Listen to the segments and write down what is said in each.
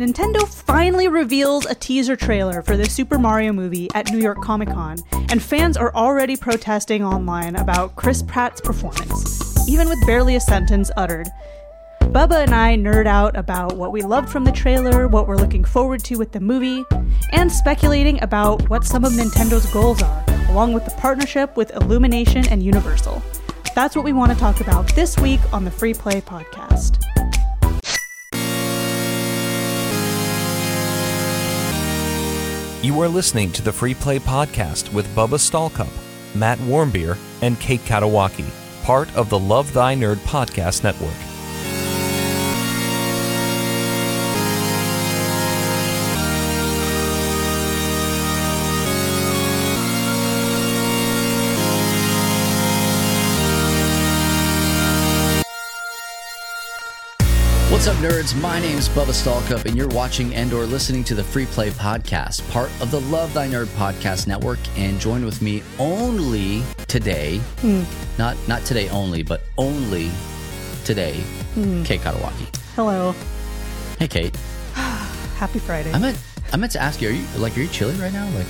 Nintendo finally reveals a teaser trailer for the Super Mario movie at New York Comic Con, and fans are already protesting online about Chris Pratt's performance, even with barely a sentence uttered. Bubba and I nerd out about what we loved from the trailer, what we're looking forward to with the movie, and speculating about what some of Nintendo's goals are, along with the partnership with Illumination and Universal. That's what we want to talk about this week on the Free Play Podcast. You are listening to the Free Play Podcast with Bubba Stallcup, Matt Warmbier, and Kate Katawaki, part of the Love Thy Nerd Podcast Network. What's up, nerds? My name's Bubba Stallcup, and you're watching and or listening to the Free Play Podcast, part of the Love Thy Nerd Podcast Network. And join with me only today, hmm. not not today only, but only today, hmm. Kate Katawaki. Hello. Hey, Kate. Happy Friday. I meant I meant to ask you, are you like are you chilly right now? Like,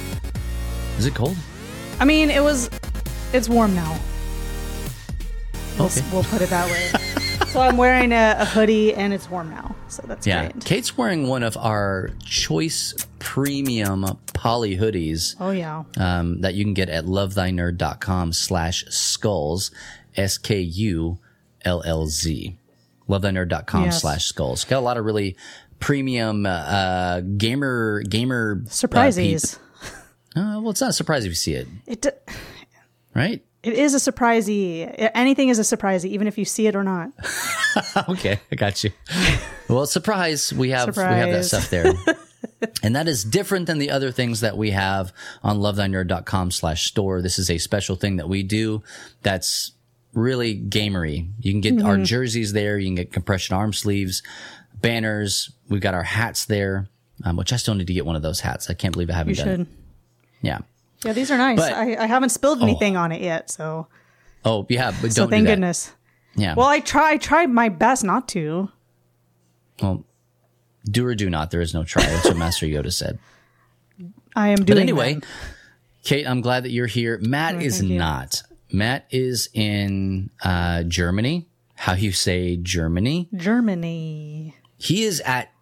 is it cold? I mean, it was. It's warm now. We'll, Okay. we'll put it that way. so I'm wearing a, a hoodie and it's warm now. So that's Yeah. great. Kate's wearing one of our choice premium poly hoodies. Oh, yeah. um, that you can get at lovethynerd.com slash skulls, S-K-U-L-L-Z. Lovethynerd.com Yes. slash skulls. Got a lot of really premium uh, uh, gamer gamer uh, Surprises. peop- Uh, well, it's not a surprise if you see it, it, d- right? It is a surprisey. Anything is a surprisey, even if you see it or not. okay, I got you. Well, surprise, we have we have that stuff there. and that is different than the other things that we have on lovethynerd.com slash store. This is a special thing that we do that's really gamery. You can get Mm-hmm. our jerseys there. You can get compression arm sleeves, banners. We've got our hats there, um, which I still need to get one of those hats. I can't believe I haven't You done should. it. Yeah. Yeah, these are nice. But- I, I haven't spilled anything on it yet, so Oh, yeah, but so don't thank goodness. Yeah. Well, I try I tried my best not to. well, do or do not. There is no try. That's what Master Yoda said. I am doing. But anyway, that. Kate, I'm glad that you're here. Matt is Oh, you. not. Matt is in uh, Germany. How you say Germany? Germany. He is at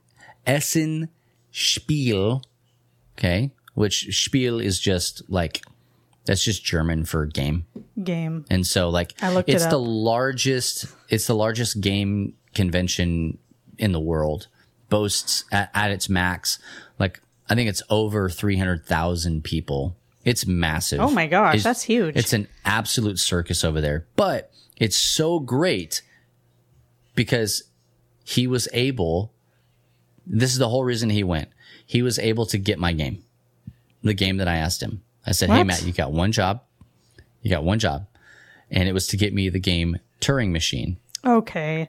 Essen Spiel. Okay, which Spiel is just like that's just German for game. game. And so like I looked it's it the largest it's the largest game convention in the world. Boasts at, at its max like I think it's over 300,000 people. It's massive. Oh my gosh, It's- that's huge. It's an absolute circus over there. But it's so great because he was able this is the whole reason he went. He was able to get my game. The game that I asked him. I said, "Hey Matt, you got one job. You got one job." And it was to get me the game Turing Machine. Okay.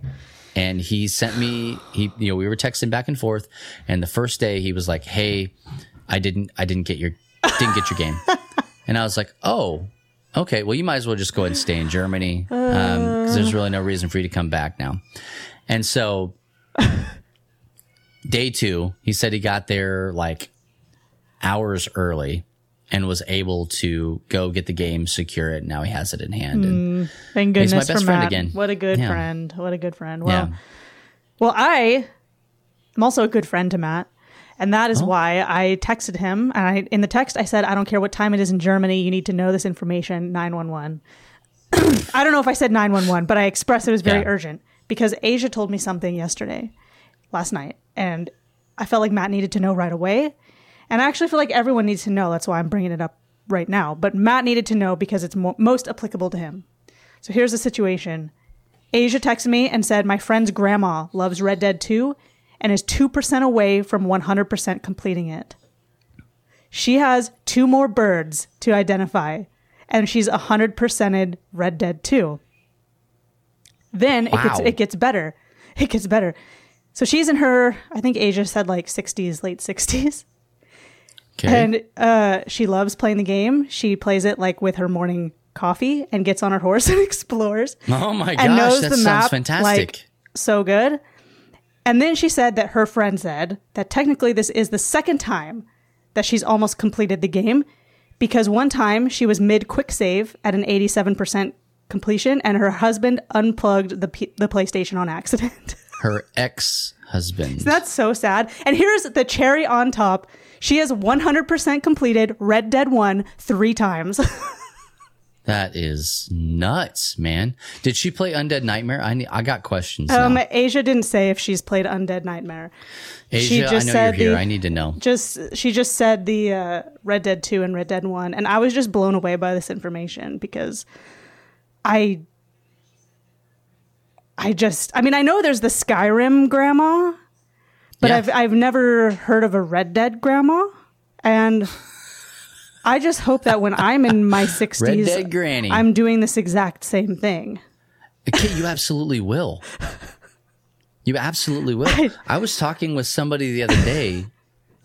And he sent me he you know, we were texting back and forth and the first day he was like, "Hey, I didn't I didn't get your didn't get your game." and I was like, "Oh, okay. Well, you might as well just go ahead and stay in Germany um, because there's really no reason for you to come back now." And so day 2, he said he got there like hours early and was able to go get the game, secure it. Now he has it in hand. And mm, Thank He's goodness my best for friend Matt. again. What a good Yeah. friend. What a good friend. Well, yeah. well, I am also a good friend to Matt. And that is Oh. why I texted him. And I, in the text, I said, I don't care what time it is in Germany. You need to know this information. 911. I don't know if I said 911, but I expressed it was very Yeah. urgent because Asia told me something yesterday, last night. And I felt like Matt needed to know right away. And I actually feel like everyone needs to know. That's why I'm bringing it up right now. But Matt needed to know because it's mo- most applicable to him. So here's the situation. Asia texted me and said, My friend's grandma loves Red Dead 2 and is 2% away from 100% completing it. She has two more birds to identify, and she's 100%ed Red Dead 2. Then it, gets, it gets better. It gets better. So she's in her, I think Asia said like 60s, late 60s. Okay. And uh, she loves playing the game. She plays it like with her morning coffee and gets on her horse and explores oh my and gosh, knows that the sounds map fantastic. like so good. And then she said that her friend said that technically this is the second time that she's almost completed the game because one time she was mid quick save at an 87% completion and her husband unplugged the, P- the PlayStation on accident. Her ex husband. That's so sad. And here's the cherry on top. She has 100% completed Red Dead 1 three times. That is nuts, man. Did she play Undead Nightmare? I need, I got questions. um, now. Asia didn't say if she's played Undead Nightmare. Asia, I just know said you're here. the- I need to know. Just she just said the uh, Red Dead 2 and Red Dead 1 and I was just blown away by this information because I I just I mean I know there's the Skyrim grandma but Yeah. I've I've never heard of a Red Dead grandma and I just hope that when I'm in my 60s Red Dead Granny. I'm doing this exact same thing. Okay, you absolutely will. You absolutely will. I was talking with somebody the other day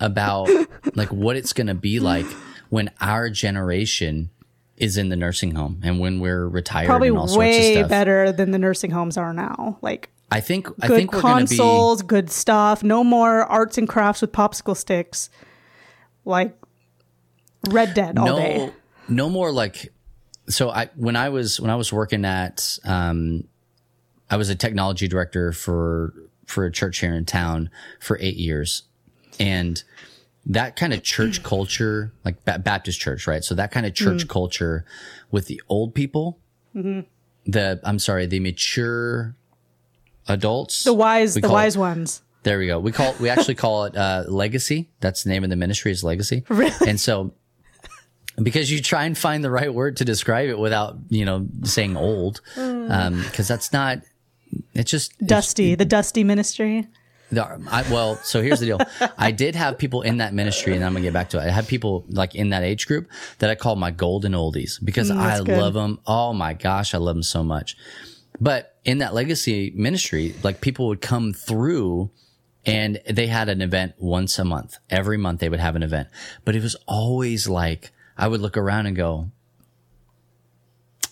about like what it's going to be like when our generation is in the nursing home and when we're retired Probably and all sorts of way stuff. better than the nursing homes are now. Like I think I good think we're going be consoles, good stuff. No more arts and crafts with popsicle sticks. Like Red Dead all no day. no more like so I when I was when I was working at um I was a technology director for for a church here in town for 8 years and that kind of church culture like ba- Baptist church right so that kind of church Mm. culture with the old people Mm-hmm. the I'm sorry the mature adults The wise, the call it- wise ones. there we go. We call we actually call it uh, legacy. That's the name of the ministry is legacy. Really? And so because you try and find the right word to describe it without you know saying old, because that's not. It's just it's- Dusty, the Dusty ministry. I, well, so here's the deal. I did have people in that ministry, and I'm gonna get back to it. I had people like in that age group that I call my golden oldies because I Mm, that's good. love them. Oh my gosh, I love them so much. But in that legacy ministry, like people would come through and they had an event once a month. Every month they would have an event, but it was always like I would look around and go,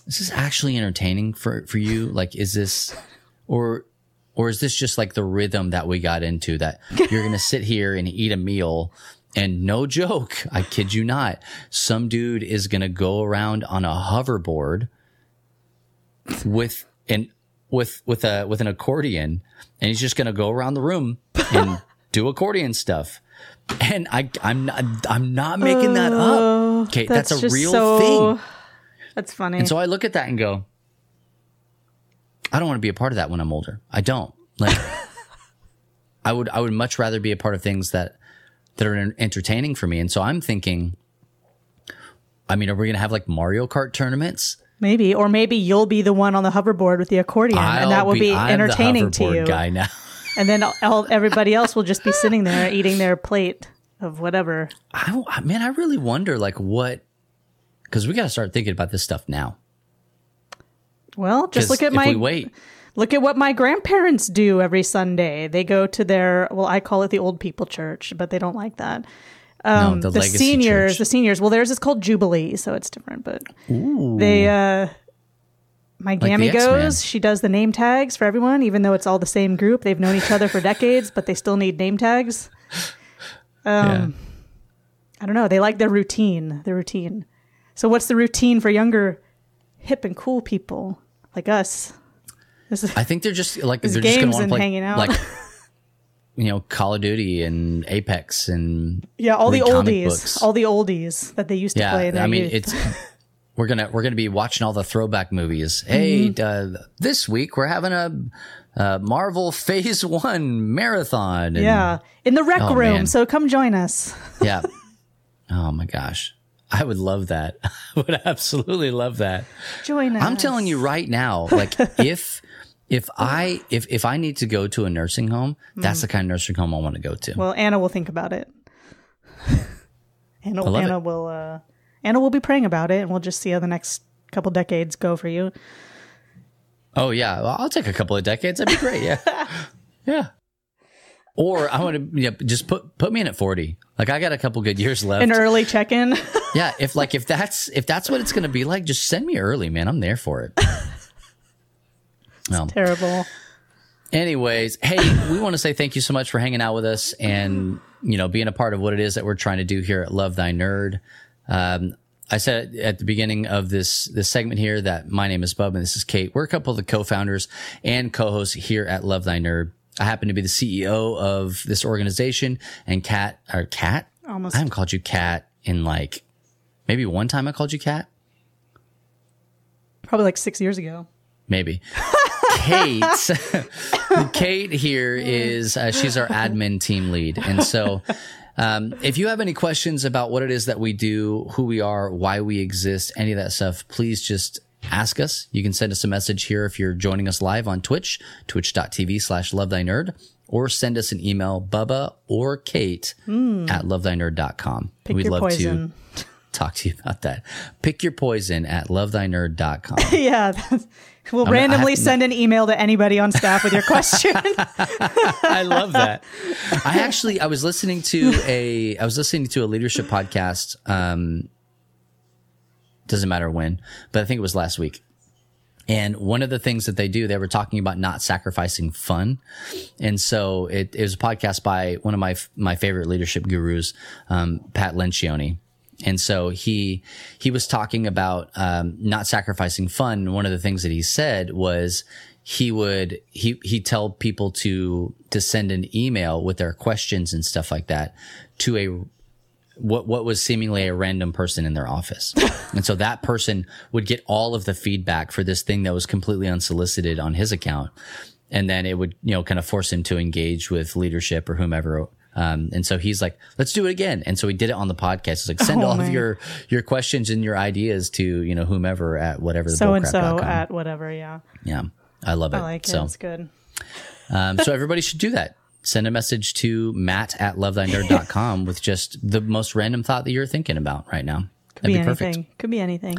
"Is this actually entertaining for for you? Like, is this or?" Or is this just like the rhythm that we got into that you're going to sit here and eat a meal and no joke, I kid you not, some dude is going to go around on a hoverboard with an with with a with an accordion and he's just going to go around the room and do accordion stuff. And I I'm not I'm not making that up. Oh, okay, that's, a real so- thing. That's funny. And so I look at that and go, I don't want to be a part of that when I'm older. I don't. Like I would I would much rather be a part of things that that are entertaining for me. And so I'm thinking I mean, are we going to have like Mario Kart tournaments? maybe, or maybe you'll be the one on the hoverboard with the accordion, and that I'll will be, the entertaining to you. Guy now. And then all, everybody else will just be sitting there eating their plate of whatever. I, I- man, I really wonder like what because we got to start thinking about this stuff now. Well, just look at my wait. Look at what my grandparents do every Sunday. They go to their well, I call it the old people church, but they don't like that. Um, no, the, the seniors, church. the seniors. Well, theirs is called Jubilee, so it's different. But they, uh, my gammy X-Men. goes. She does the name tags for everyone, even though it's all the same group. They've known each other for decades, but they still need name tags. yeah. I don't know. They like their routine. Their routine. So, what's the routine for younger, hip and cool people like us? This is, I think they're just like they're just going to want and to play hanging out. like you know Call of Duty and Apex and Yeah, all the oldies, books. all the oldies that they used to play. In yeah. I mean, youth. it's we're gonna we're gonna be watching all the throwback movies. Hey, Mm-hmm. uh, this week we're having a. Uh, Marvel Phase One marathon. and- yeah in the rec Oh, room. man. So come join us. yeah. Oh my gosh, I would love that. I would absolutely love that. Join us. I'm telling you right now, like if if I if if I need to go to a nursing home, that's the kind of nursing home I want to go to. Well, Anna will think about it. Anna, Anna it. will. Uh, Anna will be praying about it, and we'll just see how the next couple decades go for you. oh yeah, well, I'll take a couple of decades. That'd be great. Yeah, yeah. Or I want to yeah, just put put me in at 40. Like I got a couple good years left. An early check-in. yeah, if like if that's if that's what it's going to be like, just send me early, man. I'm there for it. Well, Terrible. Anyways, hey, we want to say thank you so much for hanging out with us and you know being a part of what it is that we're trying to do here at Love Thy Nerd. Um, I said at the beginning of this this segment here that my name is Bub and this is Kate. We're a couple of the co-founders and co-hosts here at Love Thy Nerd. I happen to be the CEO of this organization, and Cat or Cat. Almost. I haven't called you Cat in like maybe one time. I called you Cat. Probably like six years ago. Maybe. Kate, Kate here is uh, she's our admin team lead, and so um, if you have any questions about what it is that we do, who we are, why we exist, any of that stuff, please just ask us. You can send us a message here if you're joining us live on Twitch, twitch.tv slash love thy nerd, or send us an email, Bubba or Kate at lovethynerd.com. Pick We'd love poison. to talk to you about that. Pick your poison at lovethynerd.com. yeah. We'll I randomly send an email to anybody on staff with your question. I love that. I actually I was listening to a I was listening to a leadership podcast. Um, doesn't matter when, but I think it was last week. And one of the things that they do, they were talking about not sacrificing fun. And so it, it was a podcast by one of my my favorite leadership gurus, um, Pat Lencioni. And so he he was talking about um, not sacrificing fun. One of the things that he said was he would he he'd tell people to to send an email with their questions and stuff like that to a what what was seemingly a random person in their office. and so that person would get all of the feedback for this thing that was completely unsolicited on his account. And then it would, you know, kind of force him to engage with leadership or whomever. Um, and so he's like, let's do it again. And so he did it on the podcast. It's like, send Oh, all man. of your, your questions and your ideas to, you know, whomever at whatever the so and so at whatever. Yeah. Yeah. I love it. I like it. so, It's good. um, so everybody should do that. Send a message to matt at lovethynerd.com with just the most random thought that you're thinking about right now. Could That'd be, be, perfect. anything. Could be anything.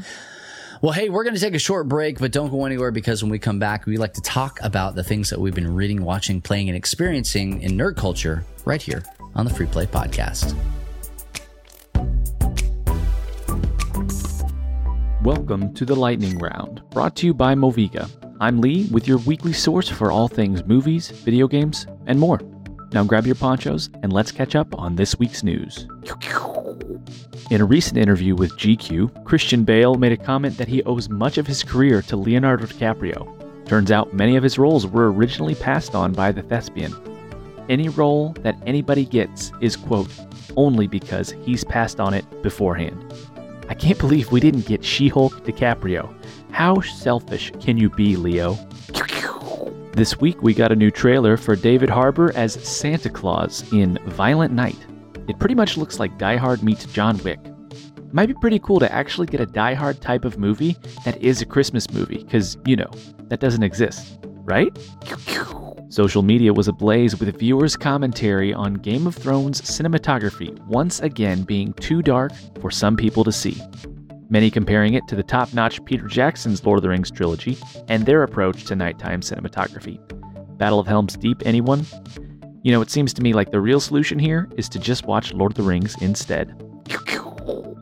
Well, hey, we're going to take a short break, but don't go anywhere because when we come back, we like to talk about the things that we've been reading, watching, playing, and experiencing in nerd culture right here on the Free Play Podcast. Welcome to the Lightning Round, brought to you by Moviga. I'm Lee with your weekly source for all things movies, video games, and more. Now grab your ponchos and let's catch up on this week's news. In a recent interview with GQ, Christian Bale made a comment that he owes much of his career to Leonardo DiCaprio. Turns out many of his roles were originally passed on by the thespian. Any role that anybody gets is, quote, only because he's passed on it beforehand. I can't believe we didn't get She Hulk DiCaprio. How selfish can you be, Leo? This week we got a new trailer for David Harbour as Santa Claus in Violent Night. It pretty much looks like Die Hard meets John Wick. Might be pretty cool to actually get a Die Hard type of movie that is a Christmas movie, because, you know, that doesn't exist, right? Social media was ablaze with viewers' commentary on Game of Thrones cinematography once again being too dark for some people to see. Many comparing it to the top notch Peter Jackson's Lord of the Rings trilogy and their approach to nighttime cinematography. Battle of Helm's Deep, anyone? You know, it seems to me like the real solution here is to just watch Lord of the Rings instead.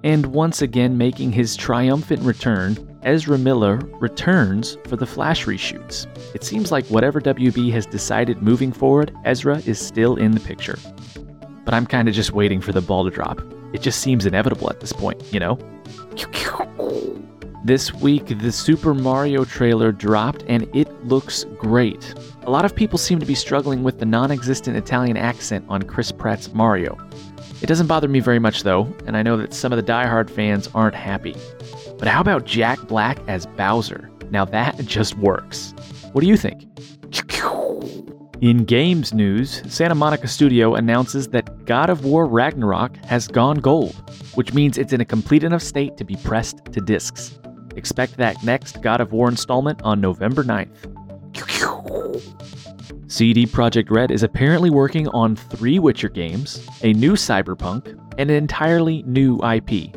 And once again making his triumphant return, Ezra Miller returns for the Flash reshoots. It seems like whatever WB has decided moving forward, Ezra is still in the picture. But I'm kind of just waiting for the ball to drop. It just seems inevitable at this point, you know? This week, the Super Mario trailer dropped and it looks great. A lot of people seem to be struggling with the non existent Italian accent on Chris Pratt's Mario. It doesn't bother me very much though, and I know that some of the die-hard fans aren't happy. But how about Jack Black as Bowser? Now that just works. What do you think? In games news, Santa Monica Studio announces that God of War Ragnarok has gone gold, which means it's in a complete enough state to be pressed to discs. Expect that next God of War installment on November 9th. CD Projekt Red is apparently working on three Witcher games, a new Cyberpunk, and an entirely new IP.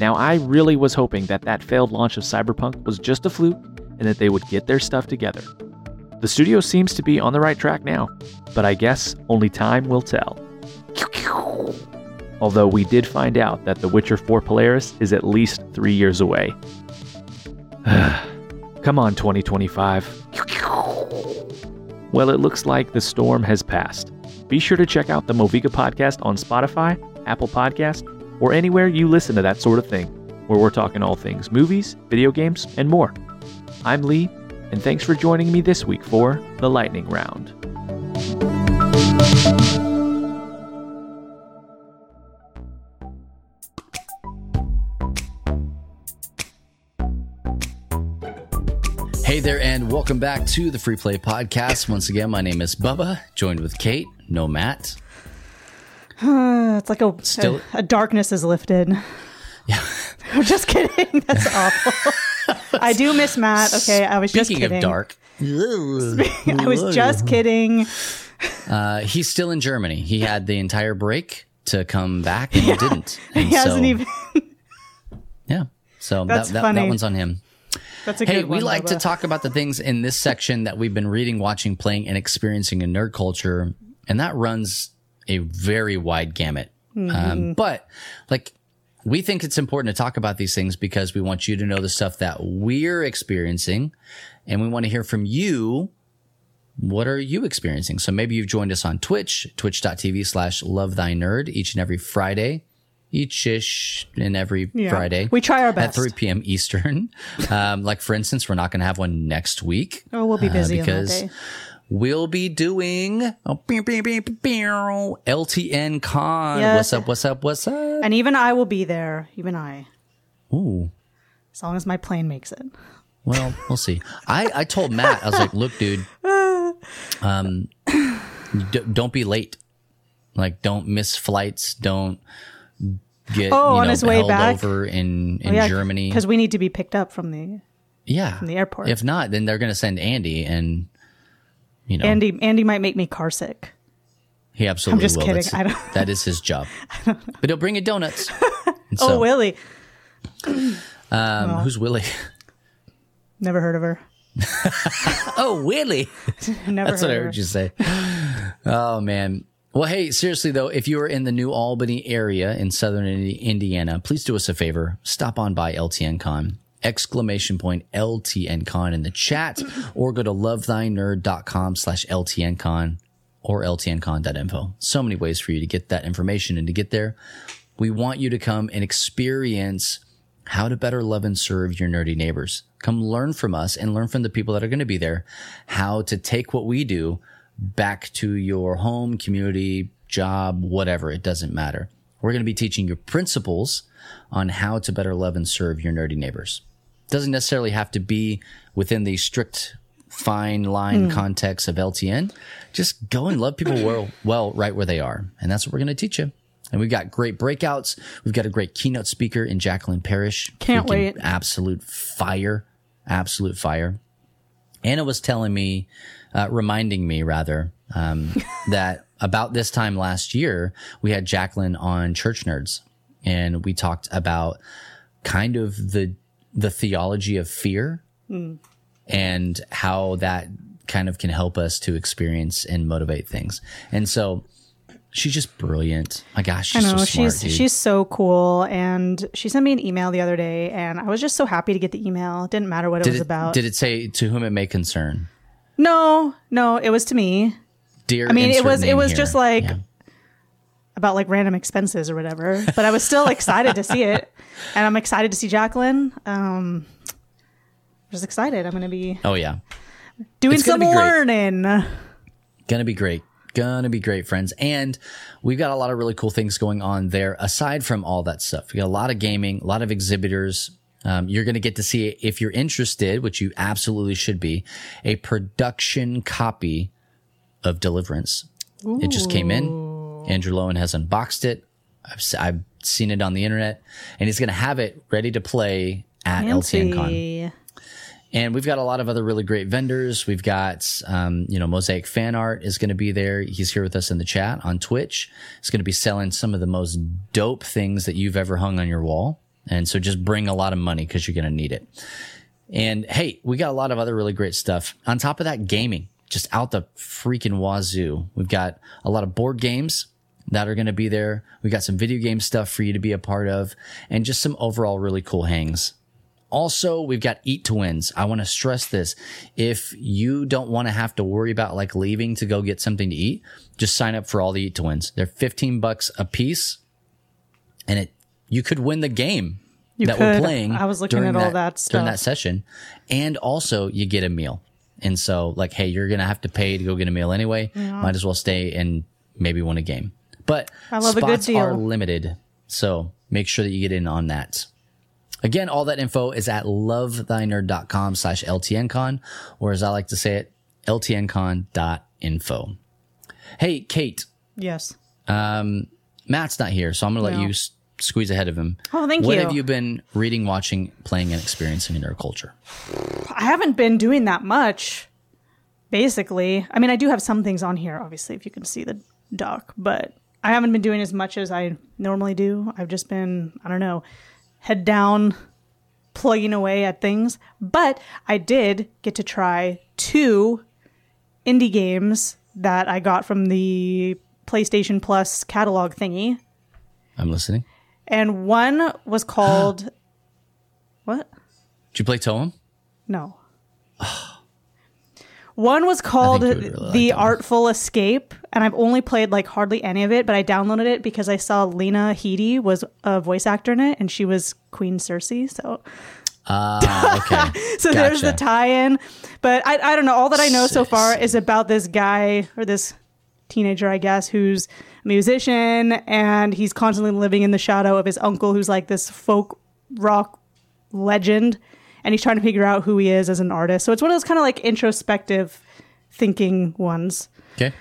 Now, I really was hoping that that failed launch of Cyberpunk was just a fluke and that they would get their stuff together. The studio seems to be on the right track now, but I guess only time will tell. Although we did find out that The Witcher 4 Polaris is at least three years away. Come on, 2025. Well, it looks like the storm has passed. Be sure to check out the Moviga podcast on Spotify, Apple Podcast, or anywhere you listen to that sort of thing, where we're talking all things movies, video games, and more. I'm Lee, and thanks for joining me this week for The Lightning Round. Hey there, and welcome back to the Free Play Podcast. Once again, my name is Bubba, joined with Kate, no Matt. Uh, it's like a, Still- a a darkness is lifted. Yeah. I'm just kidding. That's awful. I do miss Matt. Okay, I was just kidding. of dark, I was just kidding. uh, he's still in Germany. He had the entire break to come back, and he didn't. And He hasn't so- even. Yeah. So That's that, that, that one's on him. That's a Hey, good we one. like to talk about the things in this section that we've been reading, watching, playing, and experiencing in nerd culture, and that runs a very wide gamut. Mm-hmm. Um, but like, we think it's important to talk about these things because we want you to know the stuff that we're experiencing, and we want to hear from you. What are you experiencing? So maybe you've joined us on Twitch, twitch.tv slash love thy nerd each and every Friday, each ish and every Yeah. Friday We try our best at 3 p.m. Eastern. Um, like, for instance, we're not going to have one next week. Oh, we'll be uh, busy on that because we'll be doing oh, LTN Con. Yes. What's up? What's up? What's up? And even I will be there. Even I, Ooh. as long as my plane makes it. Well, we'll see. I, I told Matt, I was like, look, dude, um, d- don't be late. Like, don't miss flights. Don't get Oh, you on know, his way held back? over in, in Germany. because we need to be picked up from the yeah. from the airport. If not, then they're going to send Andy and, you know, Andy. Andy might make me car sick. he absolutely I'm just will. kidding. That's- I don't- that is his job. But he'll bring you donuts. Oh, so, Willie. um, who's Willie? Never heard of her. Oh, Willie. Never That's what I heard her. you say. Oh man. Well, hey, seriously though, if you are in the New Albany area in southern Indiana, please do us a favor. Stop on by LTN Con. Exclamation point LTNCon in the chat or go to lovethynerd.com slash LTN Con or LTNCon.info. So many ways for you to get that information and to get there. We want you to come and experience how to better love and serve your nerdy neighbors. Come learn from us and learn from the people that are going to be there how to take what we do back to your home, community, job, whatever. It doesn't matter. We're going to be teaching you principles on how to better love and serve your nerdy neighbors. Doesn't necessarily have to be within the strict fine line context of LTN. Just go and love people well, well right where they are. And that's what we're going to teach you. And we've got great breakouts. We've got a great keynote speaker in Jacqueline Parrish. Can't Freaking wait. Absolute fire. Absolute fire. Anna was telling me, uh, reminding me rather, um, that about this time last year, we had Jacqueline on Church Nerds and we talked about kind of the, the theology of fear hmm. and how that kind of can help us to experience and motivate things. And so she's just brilliant. My gosh, I know so smart, she's dude. she's so cool, and she sent me an email the other day, and I was just so happy to get the email. It didn't matter what it was it, about. did it say to whom it may concern? no, no, it was to me Dear, I mean, it was- it was here. just like- Yeah. About like random expenses or whatever. But I was still excited to see it, and I'm excited to see Jacqueline. Um, just excited. I'm going to be Oh yeah. doing gonna some learning. Gonna be great. Gonna be great, friends. And we've got a lot of really cool things going on there aside from all that stuff. We got a lot of gaming, a lot of exhibitors. Um, you're going to get to see, if you're interested, which you absolutely should be, a production copy of Deliverance. It just came in. Andrew Lowen has unboxed it. I've, I've seen it on the internet, and he's going to have it ready to play at Con. And we've got a lot of other really great vendors. We've got, um, you know, Mosaic Fan Art is going to be there. He's here with us in the chat on Twitch. He's going to be selling some of the most dope things that you've ever hung on your wall. And so just bring a lot of money because you're going to need it. And hey, we got a lot of other really great stuff. On top of that, gaming just out the freaking wazoo. We've got a lot of board games that are going to be there. We got some video game stuff for you to be a part of and just some overall really cool hangs also, we've got Eat to Wins. I want to stress this. If you don't want to have to worry about like leaving to go get something to eat, just sign up for all the Eat to Wins. They're 15 bucks a piece and it, you could win the game You that we're playing. I was looking at all that stuff during that session. And also you get a meal. And so like, hey, you're going to have to pay to go get a meal anyway. Might as well stay and maybe win a game. But I love a good spots are limited. So make sure that you get in on that. Again, all that info is at lovethynerd.com slash LTNCon, or as I like to say it, ltncon.info. Hey, Kate, Yes. um, Matt's not here, so I'm going to let No. you s- squeeze ahead of him. Oh, thank what you. have you been reading, watching, playing, and experiencing in nerd culture? I haven't been doing that much, basically. I mean, I do have some things on here, obviously, if you can see the doc, but I haven't been doing as much as I normally do. I've just been, I don't know, head down, plugging away at things. But I did get to try two indie games that I got from the PlayStation Plus catalog thingy. I'm listening. And one was called. what? Did you play Toem? No. One was called really The one. Artful Escape, and I've only played like hardly any of it, but I downloaded it because I saw Lena Headey was a voice actor in it, and she was Queen Cersei. So, Ah, okay. so there's the tie-in. But I, I don't know. All that I know so far is about this guy or this teenager, I guess, who's a musician, and he's constantly living in the shadow of his uncle, who's like this folk rock legend and he's trying to figure out who he is as an artist. So it's one of those kind of like introspective thinking ones. Okay.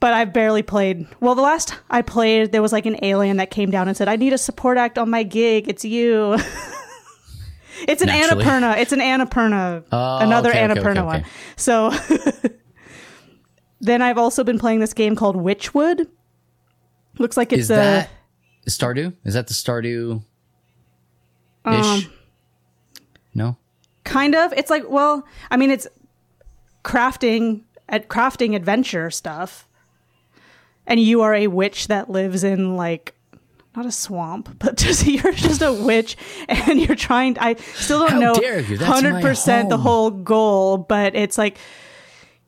But I've barely played. Well, the last I played, there was like an alien that came down and said, "I need a support act on my gig. It's you." it's an Naturally. Annapurna. It's an Annapurna. Oh, another okay, okay, Annapurna okay, one. So then I've also been playing this game called Wytchwood. Looks like it's Is a that Stardew? Is that the Stardew ish? Um, no? kind of it's like well i mean it's crafting at crafting adventure stuff and you are a witch that lives in like not a swamp but just you're just a witch and you're trying i still don't How know dare you? 100% the whole goal but it's like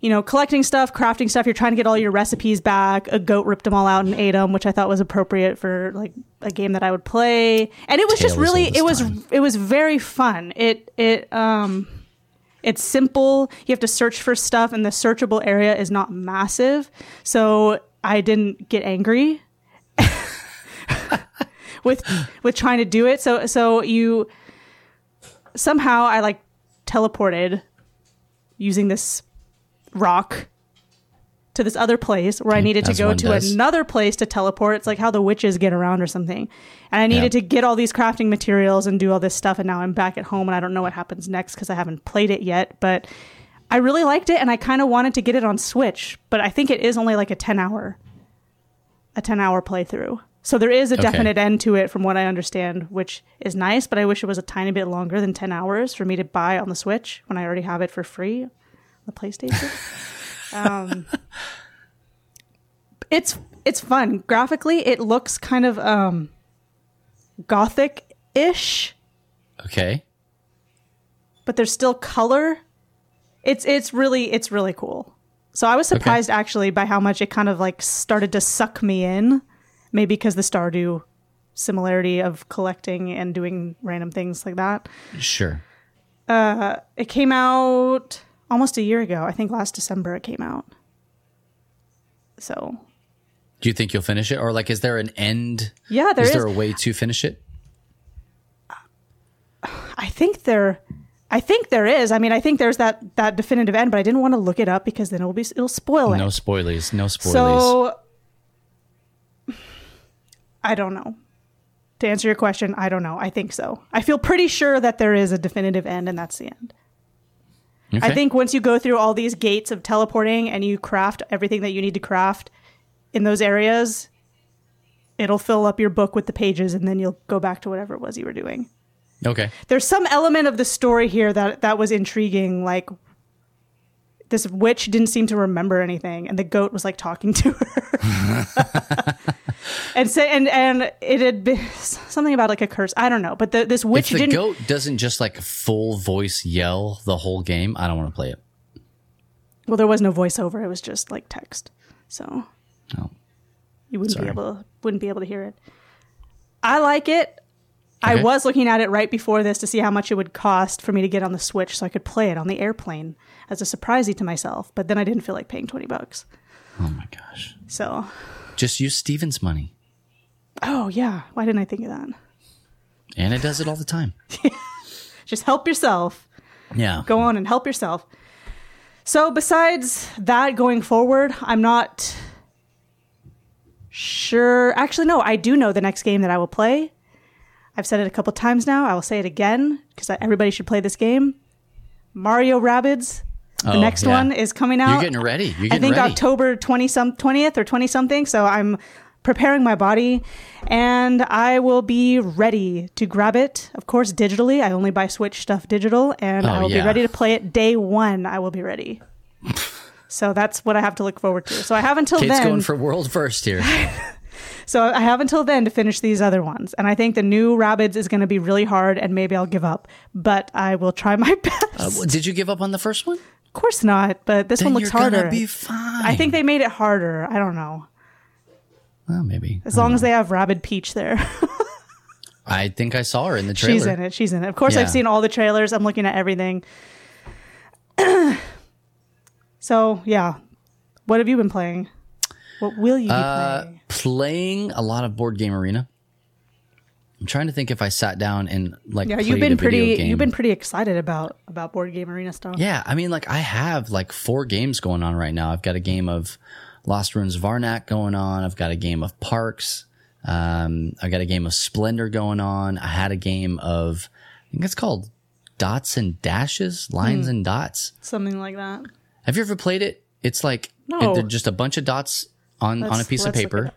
you know collecting stuff crafting stuff. You're trying to get all your recipes back. A goat ripped them all out and ate them which i thought was appropriate for like a game that i would play. And it was just really it was time. it was very fun. It it um it's simple. You have to search for stuff and the searchable area is not massive. So i didn't get angry with with trying to do it. So so you somehow i like teleported using this rock to this other place where I needed to go to does. another place to teleport. It's like how the witches get around or something. And I needed Yeah. to get all these crafting materials and do all this stuff. And now I'm back at home and I don't know what happens next because I haven't played it yet. But I really liked it and I kind of wanted to get it on Switch. But I think it is only like a 10 hour, a 10 hour playthrough. So there is a Okay. definite end to it from what I understand, which is nice. But I wish it was a tiny bit longer than 10 hours for me to buy on the Switch when I already have it for free the PlayStation. um, it's it's fun graphically. It looks kind of um, gothic ish, Okay. but there's still color. It's it's really it's really cool. So I was surprised actually by how much it kind of like started to suck me in. Maybe because the Stardew similarity of collecting and doing random things like that. Sure. It came out almost a year ago. I think last December it came out. So Do you think you'll finish it? Or like is there an end? yeah, there is is. there a way to finish it? I think there, I think there is. I mean, I think there's that that definitive end, but I didn't want to look it up because then it'll be it'll spoil it. No spoilies. No spoilies. so I don't know. To answer your question, I don't know. I think so. I feel pretty sure that there is a definitive end, and that's the end. I think once you go through all these gates of teleporting and you craft everything that you need to craft in those areas, it'll fill up your book with the pages, and then you'll go back to whatever it was you were doing. Okay. there's some element of the story here that that was intriguing like this witch didn't seem to remember anything and the goat was like talking to her and say and and it had been something about like a curse. I don't know, but the, this witch if the didn't. goat doesn't just like full voice yell the whole game, I don't want to play it. well, there was no voiceover. It was just like text, so No. you wouldn't Sorry. be able to, wouldn't be able to hear it. I like it. I was looking at it right before this to see how much it would cost for me to get on the Switch so I could play it on the airplane as a surprise to myself. But then I didn't feel like paying twenty bucks. Oh my gosh. So, Just use Steven's money. oh yeah, why didn't I think of that? And it does it all the time. Just help yourself. Yeah. go on and help yourself. So, besides that going forward, I'm not sure. Actually, no, I do know the next game that I will play. I've said it a couple times now. I will say it again because everybody should play this game. Mario Rabbids. The Oh, next yeah. one is coming out. You're getting ready. You're I think ready. October 20 some 20th or 20 something. So I'm preparing my body and I will be ready to grab it. Of course, digitally. I only buy Switch stuff digital and Oh, I will yeah. be ready to play it day one. I will be ready. so that's what I have to look forward to. So I have until Kate's then. going for world first here. so I have until then to finish these other ones. And I think the new Rabbids is going to be really hard and maybe I'll give up, but I will try my best. Uh, did you give up on the first one? Of course not, but this Then one looks you're harder. be fine. I think they made it harder. I don't know. Well, maybe. As long as they have Rabbid Peach there. I think I saw her in the trailer. She's in it. She's in it. Of course, Yeah. I've seen all the trailers. I'm looking at everything. so, yeah. What have you been playing? What will you be Uh, playing? playing a lot of board game arena. I'm trying to think if I sat down and like Yeah, you've been pretty game. you've been pretty excited about about board game arena stuff. Yeah, I mean, like I have like four games going on right now. I've got a game of Lost Ruins of Arnak going on. I've got a game of Parks. Um, I got a game of Splendor going on. I had a game of I think it's called Dots and Dashes. Lines and Dots. Something like that. Have you ever played it? It's like No. they're just a bunch of dots on on a piece of let's paper.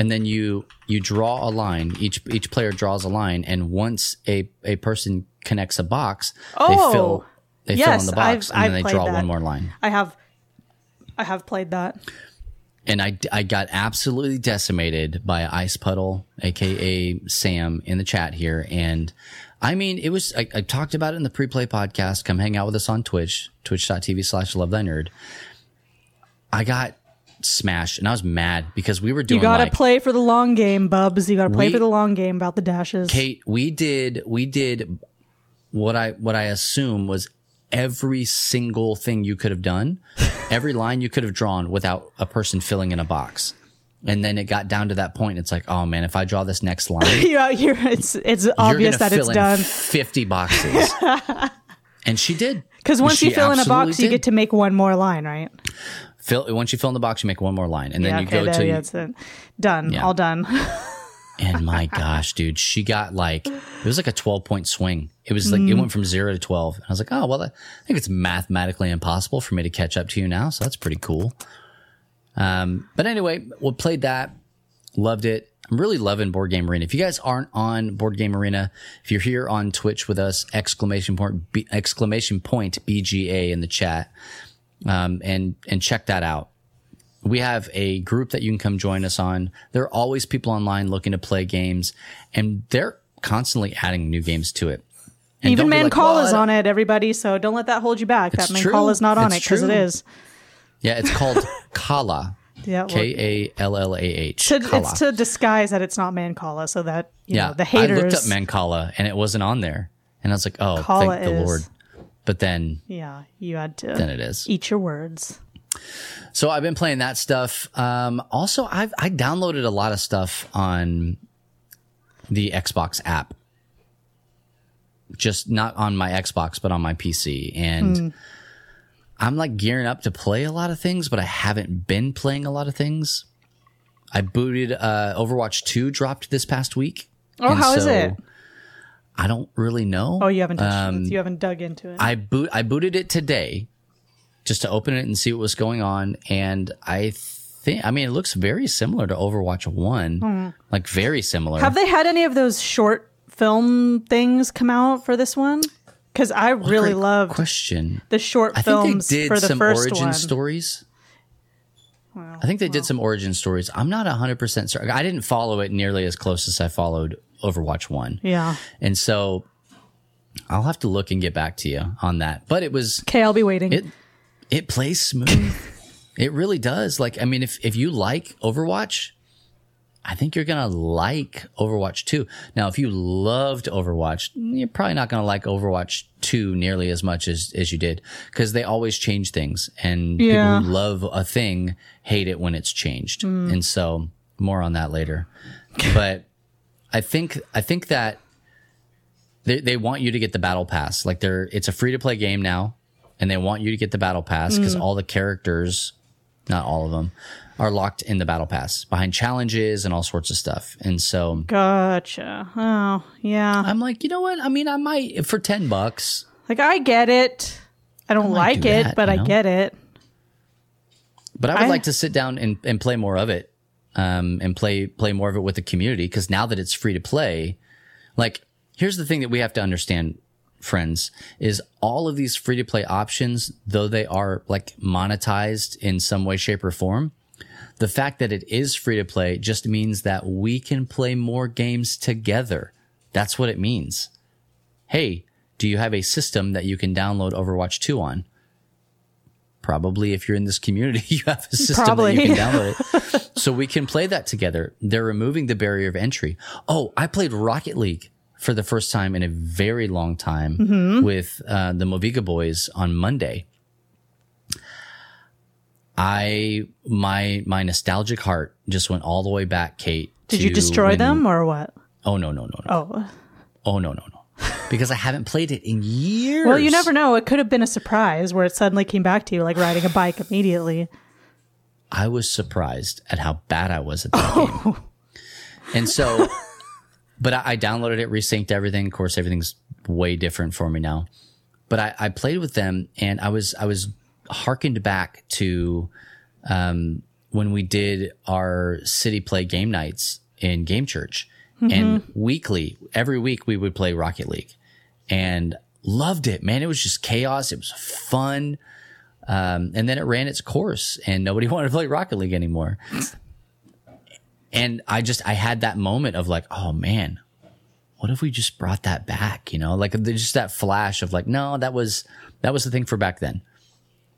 And then you you draw a line. Each each player draws a line, and once a a person connects a box, Oh, they fill they fill in the box, I've- and I've then they played draw that. one more line. I have I have played that. And I, I got absolutely decimated by Ice Puddle, aka Sam, in the chat here. And I mean, it was, I, I talked about it in the pre play podcast. Come hang out with us on Twitch, twitch.tv slash love thy nerd. I got smashed and I was mad because we were doing You got to like, play for the long game, Bubs. You got to play We- for the long game about the dashes. Kate, we did, we did what I, what I assume was every single thing you could have done, every line you could have drawn without a person filling in a box. And then it got down to that point. It's like, oh man, if I draw this next line, you out here it's it's obvious that it's done. 50 boxes. and she did. Cuz once She you fill in a box, you get to make one more line, right? Fill once you fill in the box, you make one more line, and then yeah, you okay, go to. yeah, it's it. done. Yeah. All done. And my gosh, dude, she got like it was like a twelve point swing. It was like it Mm. went from zero to twelve. And I was like, oh well, I think it's mathematically impossible for me to catch up to you now, so that's pretty cool. Um, but anyway, we played that, loved it. I'm really loving Board Game Arena. If you guys aren't on Board Game Arena, if you're here on Twitch with us, exclamation point B, exclamation point BGA in the chat, um, and and check that out we have a group that you can come join us on. There are always people online looking to play games, and they're constantly adding new games to it. And Even like, Mancala "Well, is on it, everybody. So don't let that hold you back. That. Mancala is not on It's it because it is. Yeah, it's called Kalah. Yeah, K A L L A H. it's to disguise that it's not Mancala, so that you yeah, know the haters. I looked up Mancala and it wasn't on there, and I was like, oh, Kala thank the. Lord. But then, yeah, you had to then it is. eat your words. So I've been playing that stuff. Um, also, I've I downloaded a lot of stuff on the Xbox app. Just not on my Xbox, but on my PC, and Hmm. I'm like gearing up to play a lot of things, but I haven't been playing a lot of things. I booted uh, Overwatch 2 dropped this past week. Oh, how is so it? I don't really know. Oh, you haven't touched Um, it. You haven't dug into it. I boot I booted it today just to open it and see what was going on and I think I mean it looks very similar to Overwatch 1. Like very similar. Have they had any of those short film things come out for this one? Because I really Great loved question. the short I think films they did for the some first origin one. stories. I think they did some origin stories. I'm not 100% sure. I didn't follow it nearly as close as I followed Overwatch 1. Yeah. And so I'll have to look and get back to you on that. But it was Okay, I'll be waiting. it it plays smooth. it really does. Like I mean if if you like Overwatch, I think you're going to like Overwatch 2. Now, if you loved Overwatch, you're probably not going to like Overwatch 2 nearly as much as as you did because they always change things and Yeah. people who love a thing hate it when it's changed. Mm. And so, more on that later. but I think I think that they they want you to get the battle pass. Like they're it's a free to play game now, and they want you to get the battle pass because mm. all the characters, not all of them, are locked in the battle pass behind challenges and all sorts of stuff. And so gotcha. Oh, yeah. I'm like, you know what? I mean, I might for ten bucks. Like I get it. I don't might like do it, that, but you I get it. But I would I- like to sit down and, and play more of it, um, and play play more of it with the community. Because now that it's free to play, like here's the thing that we have to understand, friends, is all of these free to play options, though they are like monetized in some way, shape, or form. The fact that it is free to play just means that we can play more games together. That's what it means. Hey, do you have a system that you can download Overwatch 2 on? Probably if you're in this community, you have a system Probably. that you can download it. so we can play that together. They're removing the barrier of entry. Oh, I played Rocket League for the first time in a very long time Mm-hmm. with uh, the Moviga boys on Monday. I my my nostalgic heart just went all the way back, Kate. Did you destroy when- them or what? Oh no no no no Oh. oh no no no because I haven't played it in years. Well, you never know. It could have been a surprise where it suddenly came back to you, like riding a bike immediately. I was surprised at how bad I was at that game. And so, but I, I downloaded it, resynced everything. Of course, everything's way different for me now. But I, I played with them, and I was I was harkened back to um, when we did our city play game nights in Game Church, and weekly, every week we would play Rocket League, and loved it. Man, it was just chaos. It was fun. Um, and then it ran its course and nobody wanted to play Rocket League anymore. and I just, I had that moment of like, oh man, what if we just brought that back? You know, like just that flash of like, no, that was, that was the thing for back then.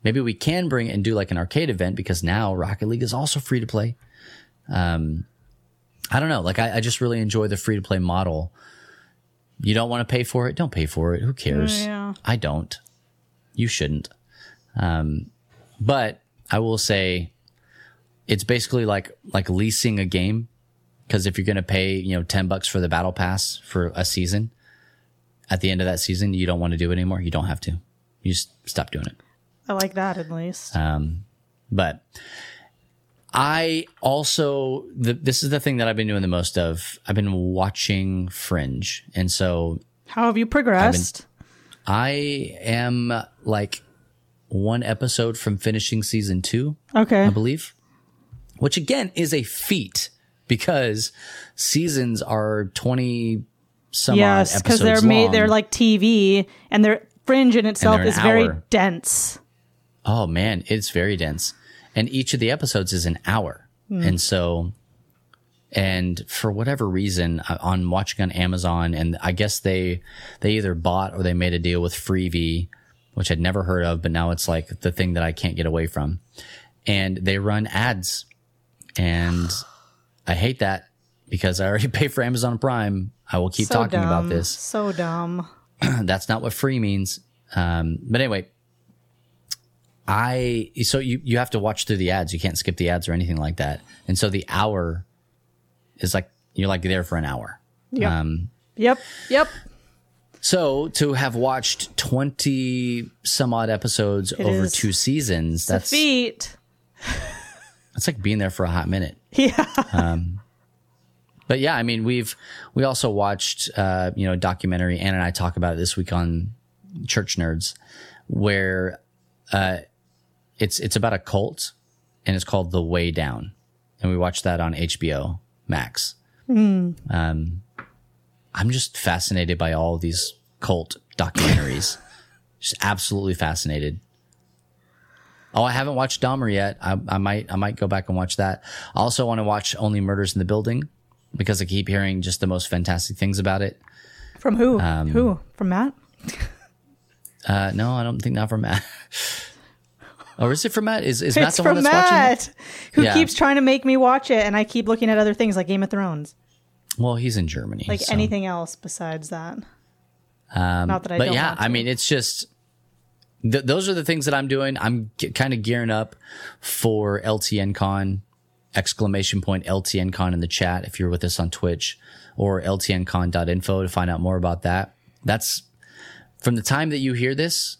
Maybe we can bring it and do like an arcade event because now Rocket League is also free to play. Um, I don't know. Like I, I just really enjoy the free to play model. You don't want to pay for it? Don't pay for it. Who cares? Yeah. I don't. You shouldn't. Um, but I will say it's basically like like leasing a game because if you're going to pay you know 10 bucks for the battle pass for a season at the end of that season you don't want to do it anymore you don't have to you just stop doing it I like that at least. um, but I also the, this is the thing that I've been doing the most of. I've been watching Fringe, and so How have you progressed? I am like one episode from finishing season two, okay. I believe, which again is a feat because seasons are twenty some Yes, because they're made. They're like TV, and their fringe in itself is very hour. dense. Oh man, it's very dense. And each of the episodes is an hour. Hmm. And so, and for whatever reason, I- on watching on Amazon, and I guess they, they either bought or they made a deal with Freevee, which I'd never heard of, but now it's like the thing that I can't get away from. And they run ads. And I hate that because I already pay for Amazon Prime. I will keep so talking dumb. about this. So dumb. That's not what free means. Um, but anyway, I so you you have to watch through the ads. You can't skip the ads or anything like that. And so the hour is like you're like there for an hour. Yep. Um, Yep. Yep. So to have watched twenty some odd episodes over two seasons, that's Feet. that's like being there for a hot minute. Yeah. But yeah, I mean, we've we also watched uh, you know a documentary. Ann and I talk about it this week on Church Nerds, where uh, it's it's about a cult, and it's called The Way Down, and we watched that on HBO Max. Um, I'm just fascinated by all these cult documentaries. just absolutely fascinated. Oh, I haven't watched Dahmer yet. I, I might I might go back and watch that. I also want to watch Only Murders in the Building because I keep hearing just the most fantastic things about it. From who? Um, who? From Matt? Uh, no, I don't think not from Matt. or is it from Matt? Is is Matt it's the one that's watching it? Matt, who Yeah. keeps trying to make me watch it, and I keep looking at other things like Game of Thrones, Well, he's in Germany. like so- anything else besides that. Um, Not that I but yeah, I mean, it's just th- those are the things that I'm doing. I'm g- kind of gearing up for LTN Con exclamation point LTN Con in the chat if you're with us on Twitch or ltncon.info to find out more about that. That's from the time that you hear this,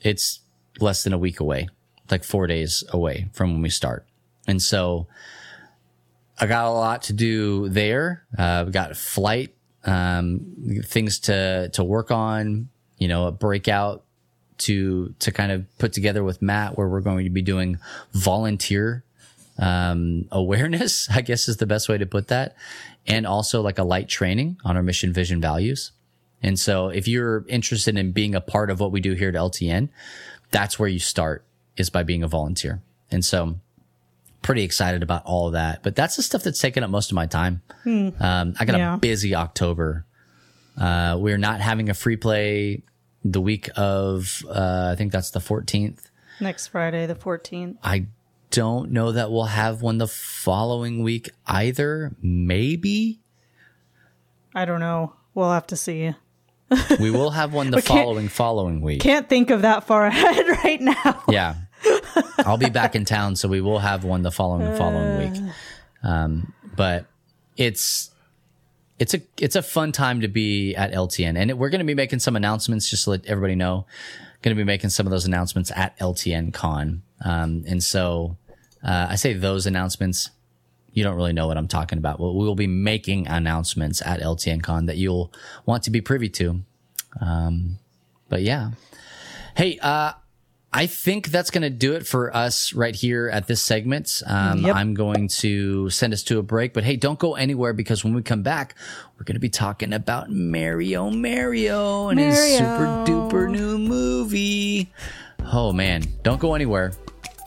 it's less than a week away, like four days away from when we start. And so I got a lot to do there. Uh, we got flight, um, things to to work on. You know, a breakout to to kind of put together with Matt, where we're going to be doing volunteer um, awareness. I guess is the best way to put that, and also like a light training on our mission, vision, values. And so, if you're interested in being a part of what we do here at LTN, that's where you start is by being a volunteer. And so, pretty excited about all of that. But that's the stuff that's taken up most of my time. Um, I got Yeah. a busy October. Uh, we're not having a free play the week of, uh, I think that's the 14th. Next Friday, the 14th. I don't know that we'll have one the following week either. Maybe I don't know. We'll have to see. we will have one the following following week. Can't think of that far ahead right now. Yeah. I'll be back in town, so we will have one the following following week. Um, but it's it's a it's a fun time to be at LTN, and we're going to be making some announcements just to let everybody know. Going to be making some of those announcements at LTN Con, um, and so uh, I say those announcements. You don't really know what I'm talking about. Well, we will be making announcements at LTN Con that you'll want to be privy to. Um, but yeah, hey, uh, I think that's going to do it for us right here at this segment. Um, Yep. I'm going to send us to a break, but hey, don't go anywhere because when we come back, we're going to be talking about Mario Mario and his super duper new movie. Oh man, don't go anywhere.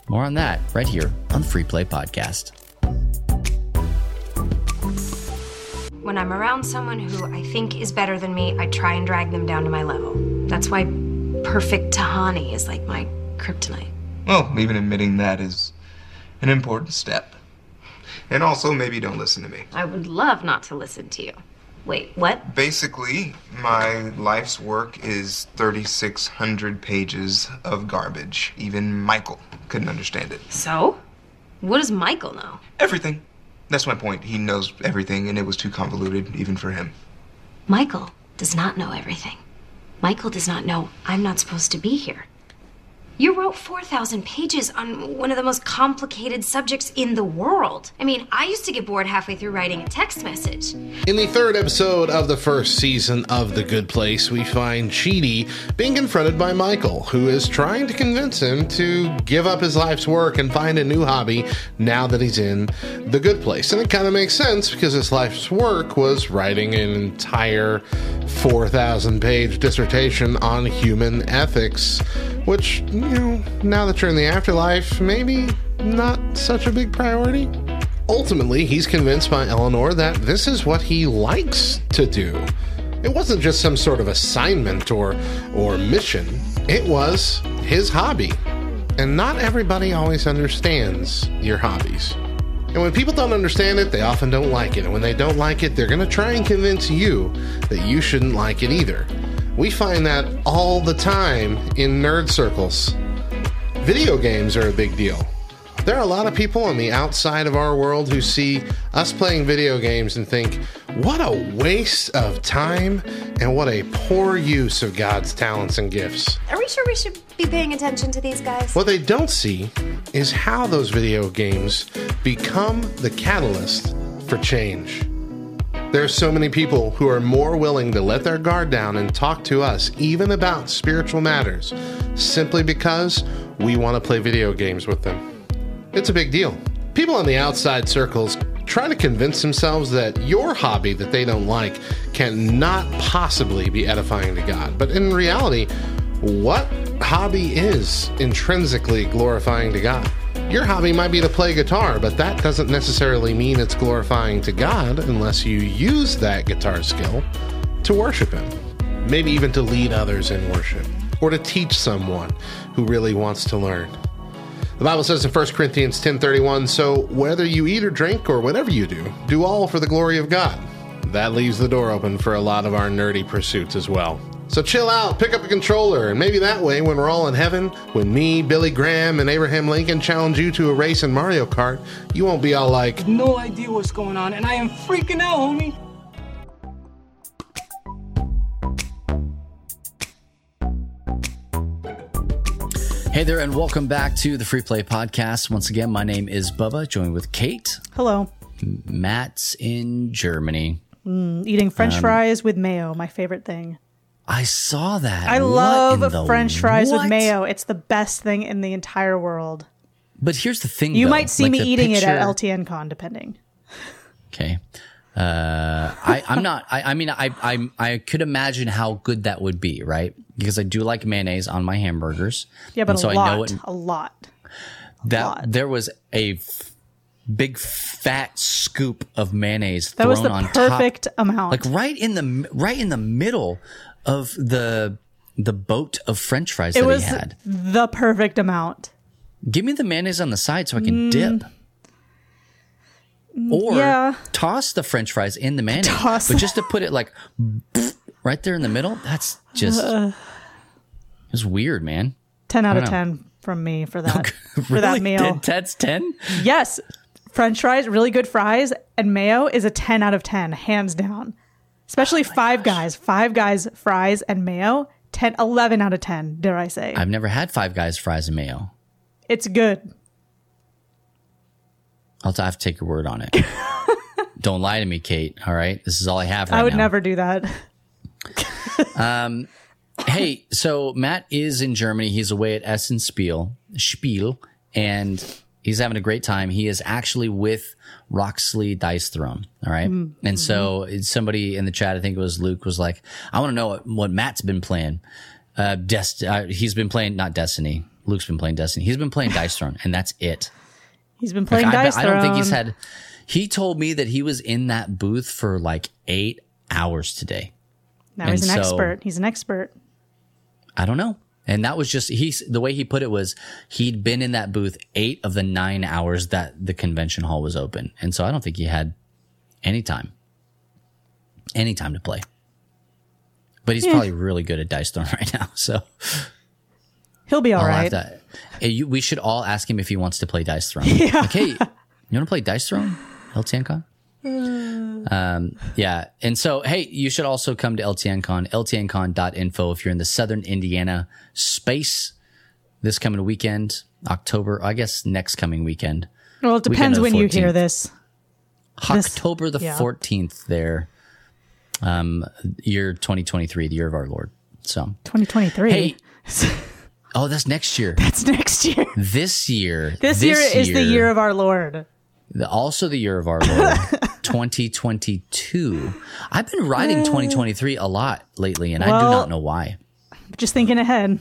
More on that right here on the Free Play Podcast. When I'm around someone who I think is better than me, I try and drag them down to my level. That's why perfect Tahani is like my kryptonite. Well, even admitting that is an important step. And also, maybe don't listen to me. I would love not to listen to you. Wait, what? Basically, my life's work is 3,600 pages of garbage. Even Michael couldn't understand it. So? What does Michael know? Everything. That's my point. He knows everything, and it was too convoluted, even for him. Michael does not know everything. Michael does not know I'm not supposed to be here. You wrote 4,000 pages on one of the most complicated subjects in the world. I mean, I used to get bored halfway through writing a text message. In the third episode of the first season of The Good Place, we find Chidi being confronted by Michael, who is trying to convince him to give up his life's work and find a new hobby now that he's in The Good Place. And it kind of makes sense because his life's work was writing an entire 4,000 page dissertation on human ethics, which, you know, now that you're in the afterlife, maybe not such a big priority. Ultimately, he's convinced by Eleanor that this is what he likes to do. It wasn't just some sort of assignment or or mission. It was his hobby. And not everybody always understands your hobbies. And when people don't understand it, they often don't like it. And when they don't like it, they're going to try and convince you that you shouldn't like it either. We find that all the time in nerd circles. Video games are a big deal. There are a lot of people on the outside of our world who see us playing video games and think, what a waste of time and what a poor use of God's talents and gifts. Are we sure we should be paying attention to these guys? What they don't see is how those video games become the catalyst for change. There are so many people who are more willing to let their guard down and talk to us, even about spiritual matters, simply because we want to play video games with them. It's a big deal. People on the outside circles try to convince themselves that your hobby that they don't like cannot possibly be edifying to God. But in reality, what hobby is intrinsically glorifying to God? Your hobby might be to play guitar, but that doesn't necessarily mean it's glorifying to God unless you use that guitar skill to worship Him. Maybe even to lead others in worship or to teach someone who really wants to learn. The Bible says in 1 Corinthians 10:31, "So whether you eat or drink or whatever you do, do all for the glory of God." That leaves the door open for a lot of our nerdy pursuits as well. So chill out, pick up a controller, and maybe that way, when we're all in heaven, when me, Billy Graham, and Abraham Lincoln challenge you to a race in Mario Kart, you won't be all like, No idea what's going on, and I am freaking out, homie. Hey there, and welcome back to the Free Play Podcast. Once again, my name is Bubba, joined with Kate. Hello. Matt's in Germany. Mm, eating French um, fries with mayo, my favorite thing. I saw that. I love French fries what? with mayo. It's the best thing in the entire world. But here's the thing. You though, might see like me eating it at picture- LTN Con, depending. Okay. Uh, I, I'm not. I, I mean, I, I, I could imagine how good that would be, right? Because I do like mayonnaise on my hamburgers. Yeah, but a, so a lot, it, a lot. that lot. there was a f- big fat scoop of mayonnaise That thrown was the on top, perfect amount. like right in the right in the middle of the the boat of French fries it that was he had. the perfect amount. Give me the mayonnaise on the side so I can dip. Or Mm. yeah. toss the French fries in the mayonnaise, Toss. but just to put it like right there in the middle. That's just it's weird, man. 10 out of know. 10 from me for that for Really? that meal. That's ten. Yes. French fries, really good fries, and mayo is a 10 out of 10, hands down. Especially Oh Five Guys. Five Guys fries and mayo, 10 11 out of 10, dare I say. I've never had Five Guys fries and mayo. it's good. I'll have to take your word on it. Don't lie to me, Kate. All right, this is all I have. Right I would now. never do that. um, hey, so Matt is in Germany. He's away at Essen Spiel, Spiel, and he's having a great time. He is actually with Roxley Dice Throne. All right? And so somebody in the chat, I think it was Luke, was like, I want to know what, what Matt's been playing. Uh, Dest- uh, he's been playing, not Destiny. Luke's been playing Destiny. He's been playing Dice Throne, and that's it. He's been playing I, bet- Dice I don't think he's had. He told me that he was in that booth for like eight hours today. Now he's an so- expert. He's an expert. I don't know. And that was just he's the way he put it was he'd been in that booth eight of the nine hours that the convention hall was open. And so I don't think he had any time. Any time to play. But he's probably really good at Dice Throne right now. So He'll be all I'll right. to eh, we should all ask him if he wants to play Dice Throne. Yeah. Like, hey, you want to play Dice Throne? LTNCon? Um, yeah. And so, hey, you should also come to LTNCon, ltncon.info if you're in the Southern Indiana space this coming weekend, October, I guess next coming weekend. Well, it depends when the you hear this. This- October the yeah. 14th there. Um, year 2023, the year of our Lord. So, 2023. hey, oh, that's next year. That's next year. This year, This, year is the year of our Lord. The- also the year of our Lord, 2022. I've been writing 2023 a lot lately, and I do not know why. Just thinking ahead.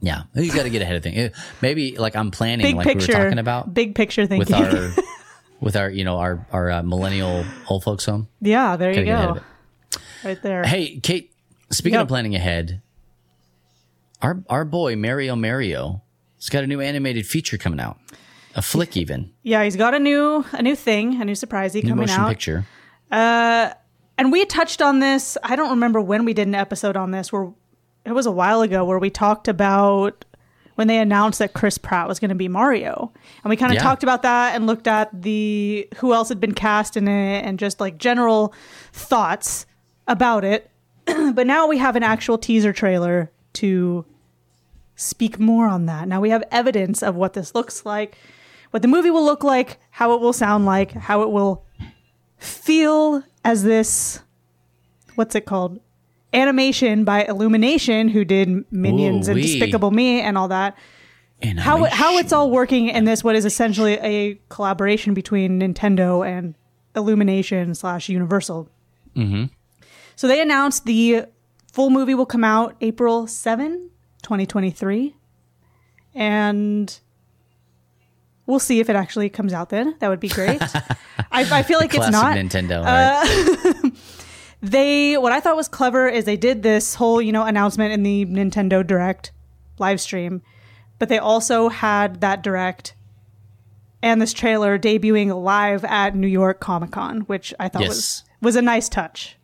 Yeah, you got to get ahead of things. Eh, Maybe like I'm planning, Big like picture. we were talking about Big picture with our with our you know our our uh, millennial old folks home. yeah, there you Gotta go. Right there. Hey, Kate. Speaking Yep. of planning ahead, our our boy Mario Mario has got a new animated feature coming out, a flick even, Yeah, he's got a new a new thing, a new surprise new coming motion out. picture. Uh, And we touched on this. I don't remember when we did an episode on this. Where it was a while ago, where we talked about when they announced that Chris Pratt was going to be Mario, and we kind of Yeah. talked about that and looked at the who else had been cast in it and just like general thoughts about it. but now we have an actual teaser trailer to speak more on that. Now we have evidence of what this looks like, what the movie will look like, how it will sound like, how it will feel as this what's it called? Animation by Illumination, who did Minions and Ooh-wee. Despicable Me and all that. How how it's all working in this what is essentially a collaboration between Nintendo and Illumination slash Universal. Mm-hmm. So they announced the full movie will come out April seven, 2023. And we'll see if it actually comes out then. That would be great. I, I feel like it's not. Nintendo. Uh, right? They what I thought was clever is they did this whole, you know, announcement in the Nintendo Direct live stream, but they also had that direct and this trailer debuting live at New York Comic Con, which I thought was was a nice touch.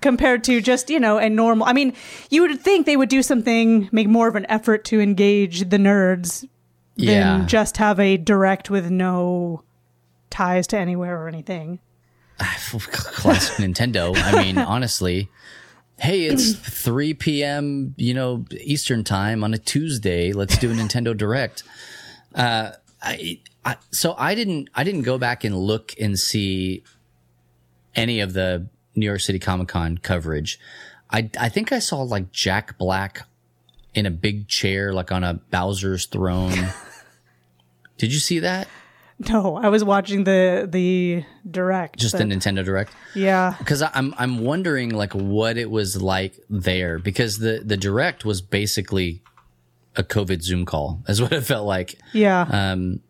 Compared to just, you know, a normal I mean, you would think they would do something, make more of an effort to engage the nerds than yeah. just have a direct with no ties to anywhere or anything. classic Nintendo. I mean, honestly, hey, it's 3 p.m. You know Eastern time on a Tuesday. Let's do a Nintendo Direct. Uh, I, I so I didn't I didn't go back and look and see any of the New York City Comic Con coverage. I I think I saw like Jack Black in a big chair, like on a Bowser's throne. Did you see that? No, I was watching the the direct. Just the Nintendo Direct. Yeah. because I'm I'm wondering like what it was like there because the the direct was basically a COVID Zoom call, is what it felt like. Yeah. Um,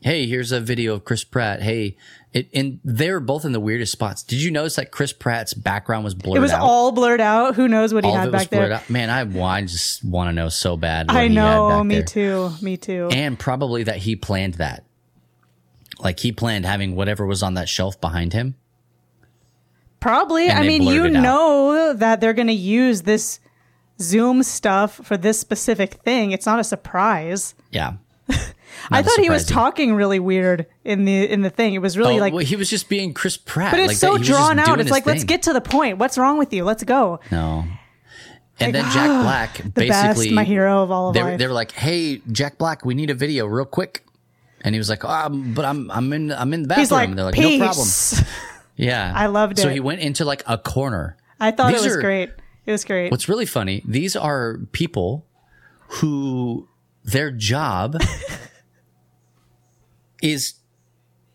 hey, here's a video of Chris Pratt. Hey, it and they were both in the weirdest spots. Did you notice that Chris Pratt's background was blurred it was out? all blurred out. Who knows what he All of had back there? out. Man, I, well, I just want to know so bad. What I he had know. Me there. too. Me too. And probably that he planned that. Like he planned having whatever was on that shelf behind him. Probably. I mean, you know that they're going to use this Zoom stuff for this specific thing. It's not a surprise. Yeah. I thought he was talking really weird in the in the thing. It was really Oh, like, well, he was just being Chris Pratt. but it's like so that. He was just drawn out. It's like, let's get to the point. What's wrong with you? Let's go. No. And Like, then Jack Black The basically best, my hero of all of they, were- life. they were like, "Hey, Jack Black, we need a video real quick." And he was like, um, "But I'm I'm in I'm in the bathroom." He's like, and they're like, peace. "No problem." Yeah, I loved it. So he went into like a corner. I thought These it was are- great. It was great. What's really funny? These are people who their job is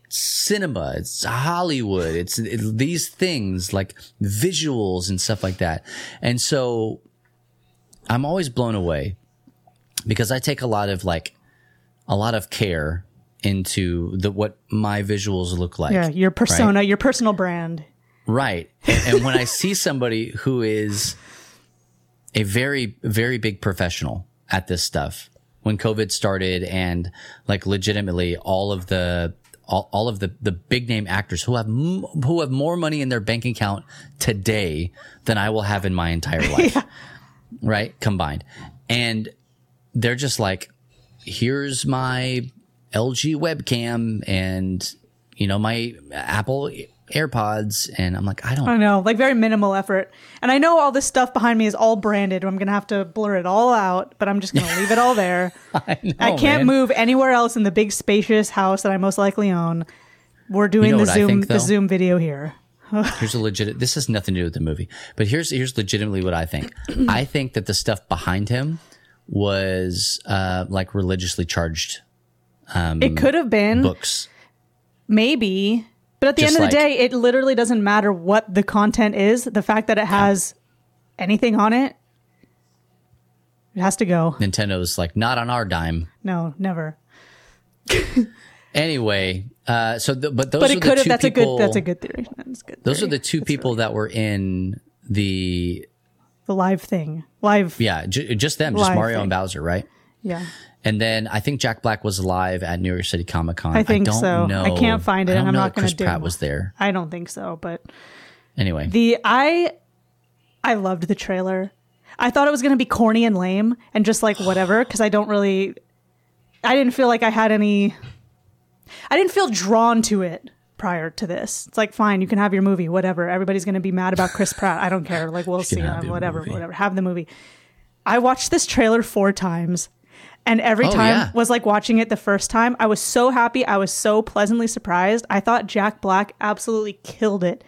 cinema. It's Hollywood. It's it- these things like visuals and stuff like that. And so I'm always blown away because I take a lot of like a lot of care into the what my visuals look like. yeah, your right? persona, your personal brand. Right. And, and when I see somebody who is a very, very big professional at this stuff, when COVID started and like legitimately all of the, all, all of the, the big name actors who have, m- who have more money in their bank account today than I will have in my entire life. Right. Combined. And they're just like, here's my LG webcam and, you know, my Apple AirPods. And I'm like, I don't I know, like very minimal effort. And I know all this stuff behind me is all branded. I'm gonna have to blur it all out, but I'm just gonna leave it all there. I, know, I can't man. move anywhere else in the big spacious house that I most likely own. We're doing know the Zoom think, the? Zoom video here. Here's a legit. This has nothing to do with the movie, but here's here's legitimately what I think. I think that the stuff behind him was uh, like religiously charged it could have been books. maybe, but at the Just end of the day, it literally doesn't matter what the content is. The fact that it has anything on it, it has to go. Nintendo's like not on our dime. No, never. Anyway, uh, so the, but those but are it the could have. two That's people, a good. That's a good theory. That's good. Those are the two people that were in the the live thing. Live. yeah, j- just them, just Mario thing. and Bowser, right? Yeah. And then I think Jack Black was live at New York City Comic Con. I think don't so. Know, I can't find it, I and I'm not gonna Chris do- Pratt was there. I don't think so, but Anyway, the I I loved the trailer. I thought it was going to be corny and lame and just like whatever cuz I don't really I didn't feel like I had any I didn't feel drawn to it prior to this. It's like fine, you can have your movie, whatever. Everybody's going to be mad about Chris Pratt. I don't care. Like we'll see, um, whatever, movie. whatever. Have the movie. I watched this trailer 4 times. And every Oh, time yeah. was like watching it the first time. I was so happy. I was so pleasantly surprised. I thought Jack Black absolutely killed it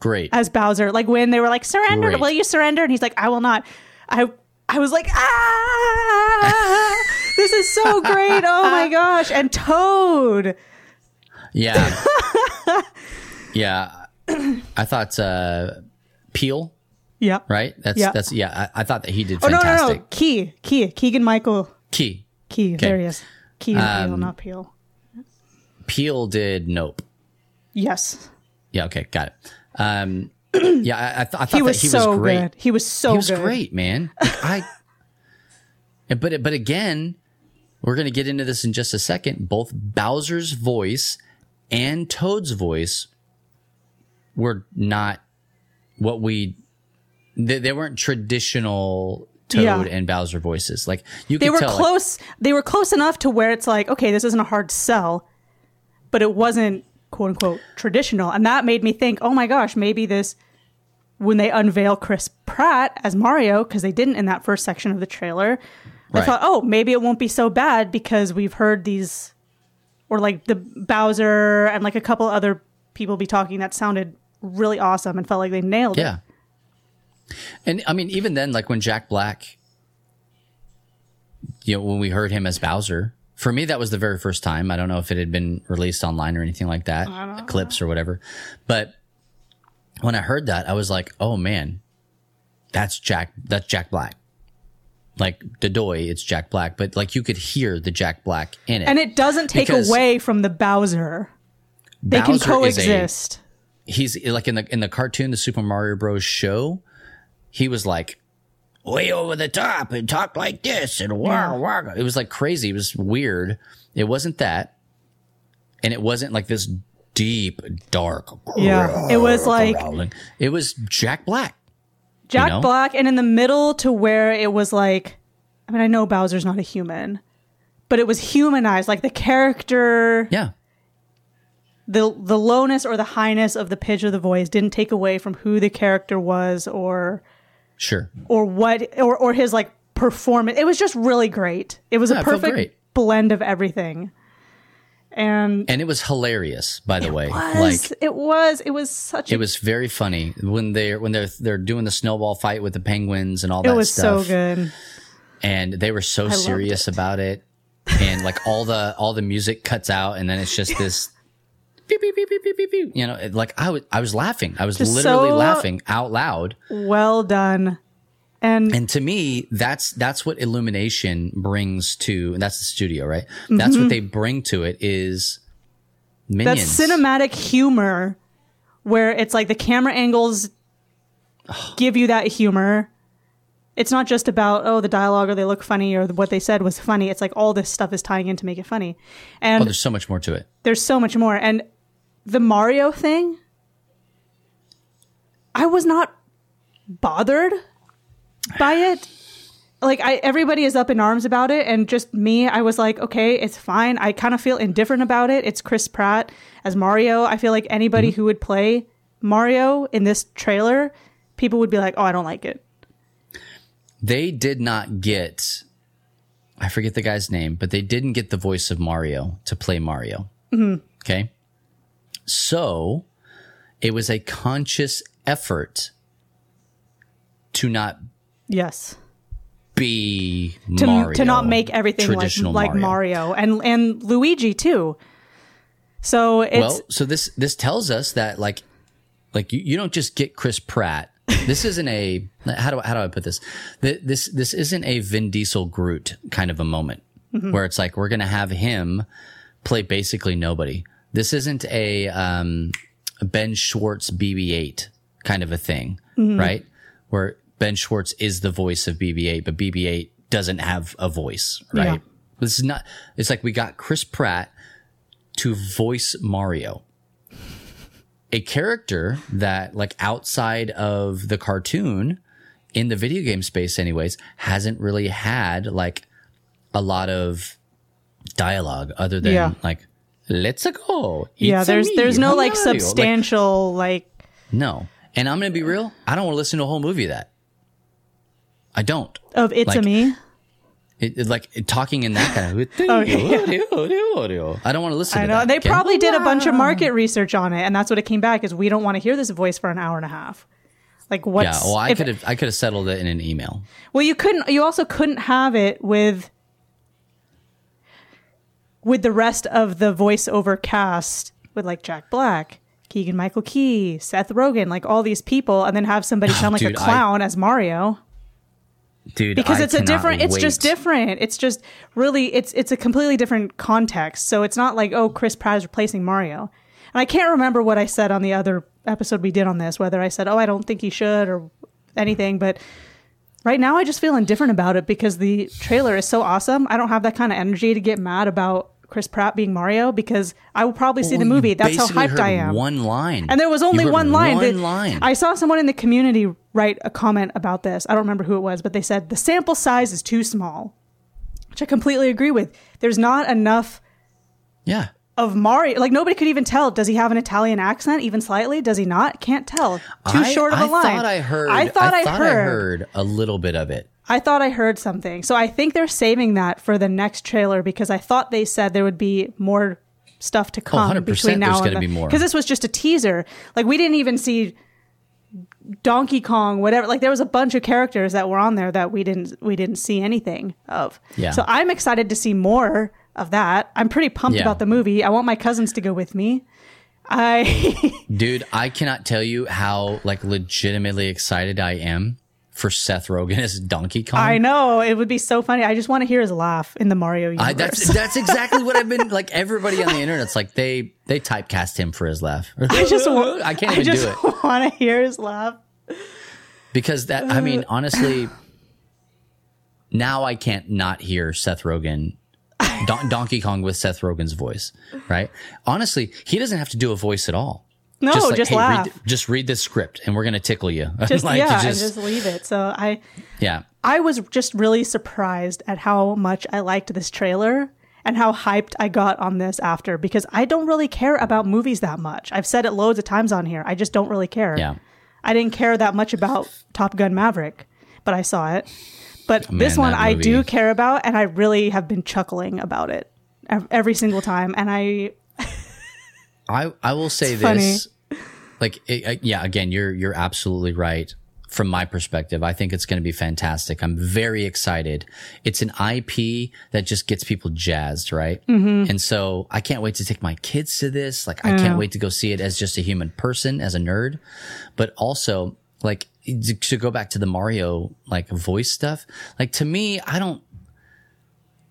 great. as Bowser. Like when they were like, "Surrender, Great. will you surrender?" and he's like, "I will not." I I was like, "Ah, this is so great! Oh my gosh!" And Toad, Yeah. yeah. I thought uh Peele Yeah. right? That's Yeah. that's yeah. I, I thought that he did fantastic. Oh no, no, no. Key, Key, Keegan Michael Key Key. Okay. There he is. Key Um, not Peele. Peele did Nope. Yes, Yeah, okay, got it. Um, yeah, I, I, th- I thought he was that he so was great. good. He was so he was good. great, man. Like, I, but but again, we're gonna get into this in just a second. Both Bowser's voice and Toad's voice were not what we. They, they weren't traditional Toad Yeah. and Bowser voices. Like you They were tell, like, close. they were close enough to where it's like, okay, this isn't a hard sell, but it wasn't quote unquote traditional, and that made me think, oh my gosh, maybe this when they unveil Chris Pratt as Mario because they didn't in that first section of the trailer. I thought, oh, maybe it won't be so bad because we've heard these, or like the Bowser and like a couple other people be talking that sounded really awesome and felt like they nailed it. Yeah. And I mean, even then, like when Jack Black, you know, when we heard him as Bowser, for me, that was the very first time. I don't know if it had been released online or anything like that, clips or whatever. But when I heard that, I was like, oh man, that's Jack, that's Jack Black. Like Dodoy, it's Jack Black, but like you could hear the Jack Black in it. And it doesn't take away from the Bowser. They can Bowser a- coexist. he's like in the in the cartoon, the Super Mario Bros. show. He was like way over the top and talked like this and wow, wow. It was like crazy. It was weird. It wasn't that, and it wasn't like this deep, dark. Yeah. It was like growling. It was Jack Black. Jack know? Black, and in the middle to where it was like, I mean, I know Bowser's not a human, but it was humanized. Like the character, Yeah, the the lowness or the highness of the pitch of the voice didn't take away from who the character was or sure. or what or or his like performance. It was just really great. It was Yeah, a perfect blend of everything. And And it was hilarious, by the way. was, Like it was it was such a it was very funny when they're when they're they're doing the snowball fight with the penguins and all that. Stuff. It was stuff. so good. and they were so loved serious it. about it and like all the all the music cuts out and then it's just this beep, beep, beep, beep, beep, beep, beep. you know it- like i was i was laughing i was Just literally so- laughing out loud Well done. And and to me that's that's what illumination brings to and that's the studio right that's Mm-hmm. what they bring to it is that minions cinematic humor where it's like the camera angles give you that humor. It's not just about oh the dialogue or they look funny or what they said was funny. It's like all this stuff is tying in to make it funny. And oh there's so much more to it there's so much more. And the Mario thing, I was not bothered by it. Like I, everybody is up in arms about it, and just me, I was like, okay, it's fine. I kind of feel indifferent about it. It's Chris Pratt as Mario. I feel like anybody mm-hmm. who would play Mario in this trailer, people would be like, oh, I don't like it. they did not get I forget the guy's name, but they didn't get the voice of Mario to play Mario. Mm-hmm. Okay. So it was a conscious effort to not Yes. be to, Mario. to not make everything like, traditional like Mario. and and Luigi too. So it's well, so this this tells us that like like you, you don't just get Chris Pratt. This isn't a how do I, how do I put this? This this isn't a Vin Diesel Groot kind of a moment Mm-hmm. where it's like we're gonna have him play basically nobody. This isn't a um, Ben Schwartz BB-8 kind of a thing, Mm-hmm. right? Where Ben Schwartz is the voice of BB-8, but BB-8 doesn't have a voice, right? Yeah. This is not. It's like we got Chris Pratt to voice Mario. A character that, like, outside of the cartoon, in the video game space, anyways, hasn't really had like a lot of dialogue other than Yeah. like, let's go. yeah, there's there's no like Mario." Like, substantial like no. And I'm going to be real. I don't want to listen to a whole movie of that. I don't. of it's a like- me. It, it- like talking in that kind of. Oh, yeah. I don't want to listen I to know. that. They okay? probably did a bunch of market research on it, and that's what it came back is we don't want to hear this voice for an hour and a half. Like what's Yeah, well, I could have I could have settled it in an email. Well, you couldn't. You also couldn't have it with with the rest of the voiceover cast with like Jack Black Keegan Michael Key, Seth Rogen, like all these people, and then have somebody oh, sound like dude, a I- clown as Mario. Dude. because I it's a different it's just different. It's just really it's it's a completely different context. So it's not like oh chris pratt is replacing mario. And i can't remember what i said on the other episode we did on this whether i said oh i don't think he should or anything but right now i just feel indifferent about it because the trailer is so awesome. I don't have that kind of energy to get mad about chris pratt being mario because i will probably see the movie that's how hyped i am One line, and there was only one line. One line. I saw someone in the community write a comment about this. I don't remember who it was, but they said the sample size is too small, which I completely agree with. There's not enough yeah. of Mario. Like nobody could even tell. Does he have an Italian accent, even slightly? Does he not? Can't tell. Too I- short of a I line. I thought I heard. I thought I, heard. heard a little bit of it. I thought I heard something. So I think they're saving that for the next trailer because I thought they said there would be more stuff to oh, come 100% between now there's and then. be more. Because this was just a teaser. Like we didn't even see Donkey Kong, whatever. Like there was a bunch of characters that were on there that we didn't we didn't see anything of. Yeah. So I'm excited to see more of that. I'm pretty pumped Yeah. about the movie. I want my cousins to go with me. I Dude, I cannot tell you how like legitimately excited I am for Seth Rogen as Donkey Kong. I know it would be so funny. I just want to hear his laugh in the Mario universe. I, that's that's exactly what I've been like. Everybody on the internet's like they they typecast him for his laugh. I just want, I can't I even just do it want to hear his laugh. because that. I mean, honestly, now I can't not hear Seth Rogen, Don- Donkey Kong with Seth Rogen's voice. Right? Honestly, he doesn't have to do a voice at all. No, just, like, laugh. Read, just read this script, and we're gonna tickle you. just Like, yeah, you and just leave it. So I yeah. I was just really surprised at how much I liked this trailer and how hyped I got on this after because I don't really care about movies that much. I've said it loads of times on here. I just don't really care. Yeah. I didn't care that much about Top Gun Maverick, but I saw it. But this one I do care about and I really have been chuckling about it every single time and I I I will say It's funny. this, like it, uh, yeah, again, you're you're absolutely right. From my perspective, I think it's going to be fantastic. I'm very excited. It's an IP that just gets people jazzed, right? Mm-hmm. And so I can't wait to take my kids to this. Like I can't wait to go see it as just a human person, as a nerd, but also like to to go back to the Mario like voice stuff. Like to me, I don't.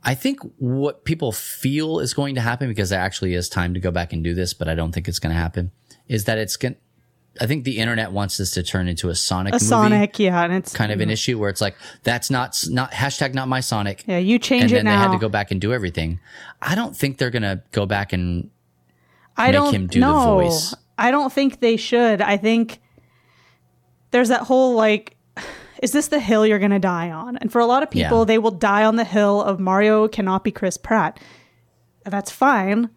I think what people feel is going to happen because there actually is time to go back and do this, but I don't think it's going to happen. Is that it's going? I think the internet wants this to turn into a Sonic a movie, Sonic, yeah, and it's kind of an mm. issue where it's like that's not not hashtag not my Sonic. Yeah, you change and it then they had to go back and do everything. I don't think they're going to go back and I make don't him do the no, voice. I don't think they should. I think there's that whole like is this the hill you're going to die on? And for a lot of people, Yeah. they will die on the hill of Mario cannot be Chris Pratt. That's fine.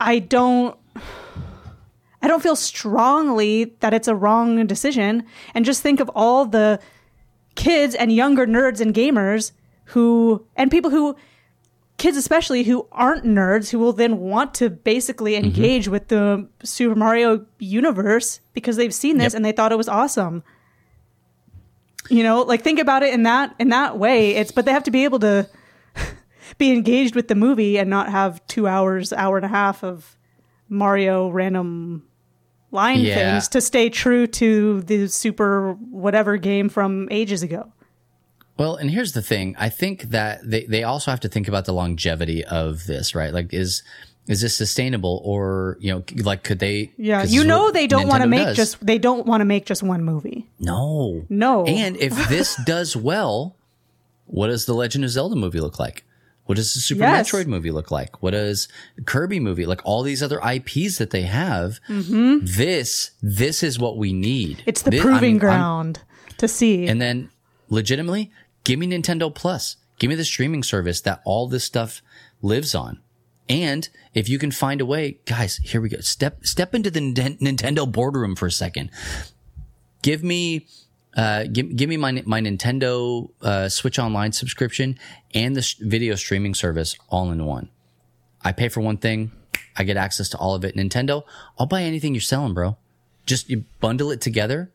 I don't I don't feel strongly that it's a wrong decision and just think of all the kids and younger nerds and gamers who and people who kids especially who aren't nerds who will then want to basically Mm-hmm. engage with the Super Mario universe because they've seen this Yep. and they thought it was awesome. You know, like think about it in that in that way. It's but they have to be able to be engaged with the movie and not have 2 hours, hour and a half of Mario random line Yeah. things to stay true to the super whatever game from ages ago. Well, and here's the thing. I think that they, they also have to think about the longevity of this, right? Like, is is this sustainable, or you know, like, could they? yeah you know they don't want to make does. just they don't want to make just one movie. no, No. And if this does well, what does the Legend of Zelda movie look like? What does the Super Yes. Metroid movie look like? What does Kirby movie like? All these other IPs that they have. This this is what we need. Mm-hmm. It's the Thi- proving I'm- I'm- ground to see. and then legitimately, give me Nintendo Plus. Give me the streaming service that all this stuff lives on. And if you can find a way, guys, here we go. Step step into the Nintendo boardroom for a second. Give me uh, give, give me my my Nintendo uh, Switch Online subscription and the sh- video streaming service all in one. I pay for one thing, I get access to all of it. Nintendo, I'll buy anything you're selling, bro. Just you bundle it together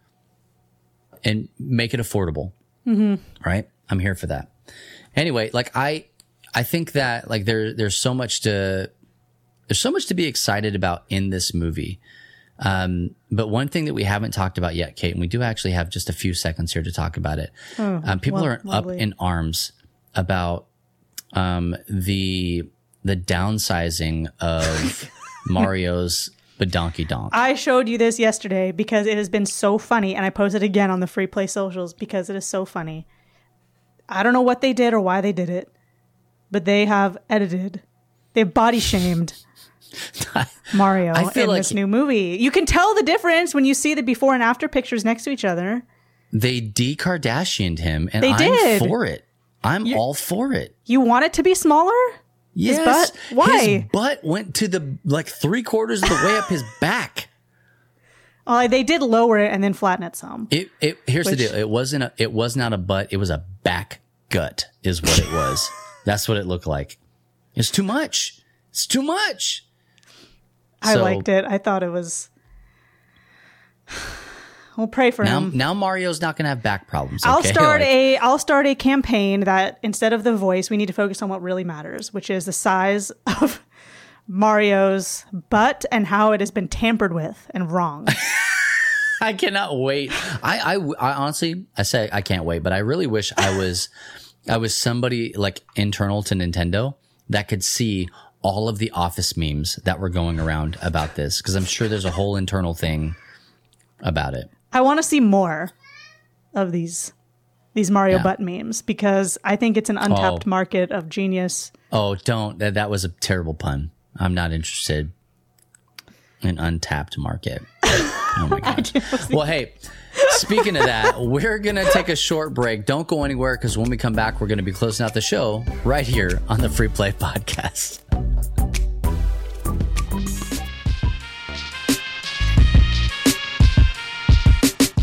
and make it affordable. Mm-hmm. Right? I'm here for that. Anyway, like I, I think that like there, there's so much to there's so much to be excited about in this movie. Um, but one thing that we haven't talked about yet, Kate, and we do actually have just a few seconds here to talk about it. um, people lo- are up in arms about um, the the downsizing of Mario's donkey Donk. I showed you this yesterday because it has been so funny, and I posted again on the free play socials because it is so funny. I don't know what they did or why they did it, but they have edited, they've body shamed Mario in like- this new movie. You can tell the difference when you see the before and after pictures next to each other. They de Kardashianed him, and They I'm did. for it. I'm all for it. You want it to be smaller? Yes. butt? Why? His butt went to the like three quarters of the way up his back. Well, they did lower it and then flatten it some. It, it here's Which- the deal. It wasn't a, it was not a butt. It was a back gut is what it was. That's what it looked like. It's too much. It's too much. I So- liked it. I thought it was. We'll pray for Now him. now Mario's not gonna have back problems. I'll start Like, a I'll start a campaign that instead of the voice, we need to focus on what really matters, which is the size of Mario's butt and how it has been tampered with and wrong. I cannot wait. I, I I honestly I say I can't wait, but I really wish I was I was somebody like internal to Nintendo that could see all of the office memes that were going around about this because I'm sure there's a whole internal thing about it. I want to see more of these these Mario Yeah. butt memes because I think it's an oh. untapped Oh. market of genius. Oh, don't that that was a terrible pun. I'm not interested in untapped market. Oh my god. well, hey, speaking of that, we're gonna take a short break. Don't go anywhere because when we come back, we're gonna be closing out the show right here on the Free Play Podcast.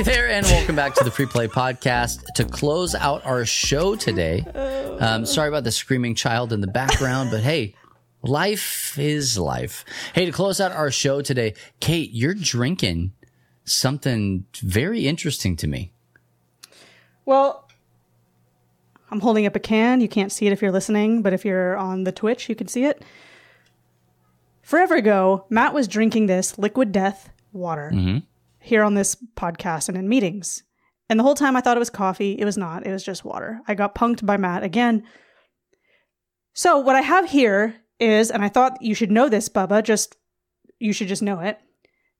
Hey there, and welcome back to the Free Play Podcast. To close out our show today, um, sorry about the screaming child in the background, but hey, life is life. Hey, to close out our show today, Kate, you're drinking something very interesting to me. Well, I'm holding up a can. You can't see it if you're listening, but if you're on the Twitch, you can see it. Forever ago, Matt was drinking this liquid death water here on this podcast and in meetings. And the whole time I thought it was coffee. It was not. It was just water. I got punked by Matt again. So, what I have here is, and I thought you should know this, Bubba, just you should just know it.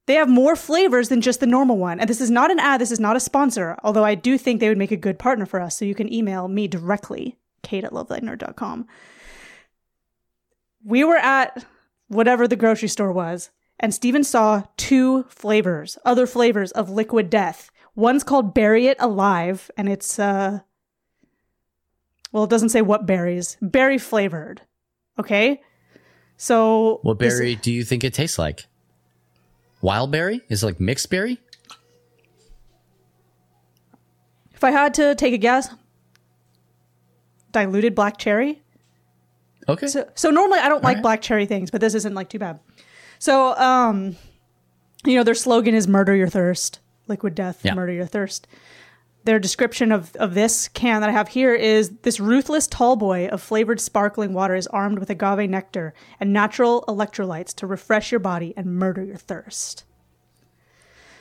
They have more flavors than just the normal one. And this is not an ad, this is not a sponsor, although I do think they would make a good partner for us. So you can email me directly, kate at lovethynerd.com. We were at whatever the grocery store was, and Steven saw two flavors, other flavors of liquid death. One's called Berry It Alive, and it's, uh, well, it doesn't say what berries, berry flavored. Okay? So. What berry do you think it tastes like? Wild berry? Is it like mixed berry? If I had to take a guess, diluted black cherry. Okay. So, so normally I don't like black cherry things, but this isn't like too bad. So, um, you know, their slogan is "Murder Your Thirst," liquid death, Yeah. murder your thirst. Their description of, of this can that I have here is this ruthless tall boy of flavored sparkling water is armed with agave nectar and natural electrolytes to refresh your body and murder your thirst.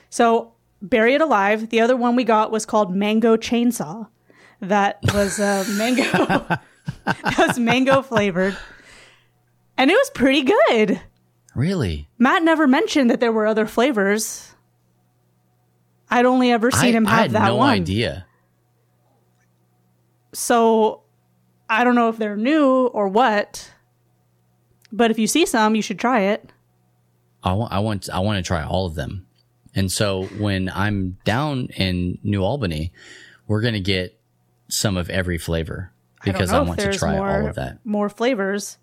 So, berry it alive. The other one we got was called Mango Chainsaw. That was uh, mango. that was mango flavored, and it was pretty good. Really? Matt never mentioned that there were other flavors. I'd only ever seen I, him I have had that no one. idea. So I don't know if they're new or what. But if you see some, you should try it. I want, I want, I want to try all of them. And so when I'm down in New Albany, we're going to get some of every flavor. because I, I, don't know if want to try more, all of that. More flavors.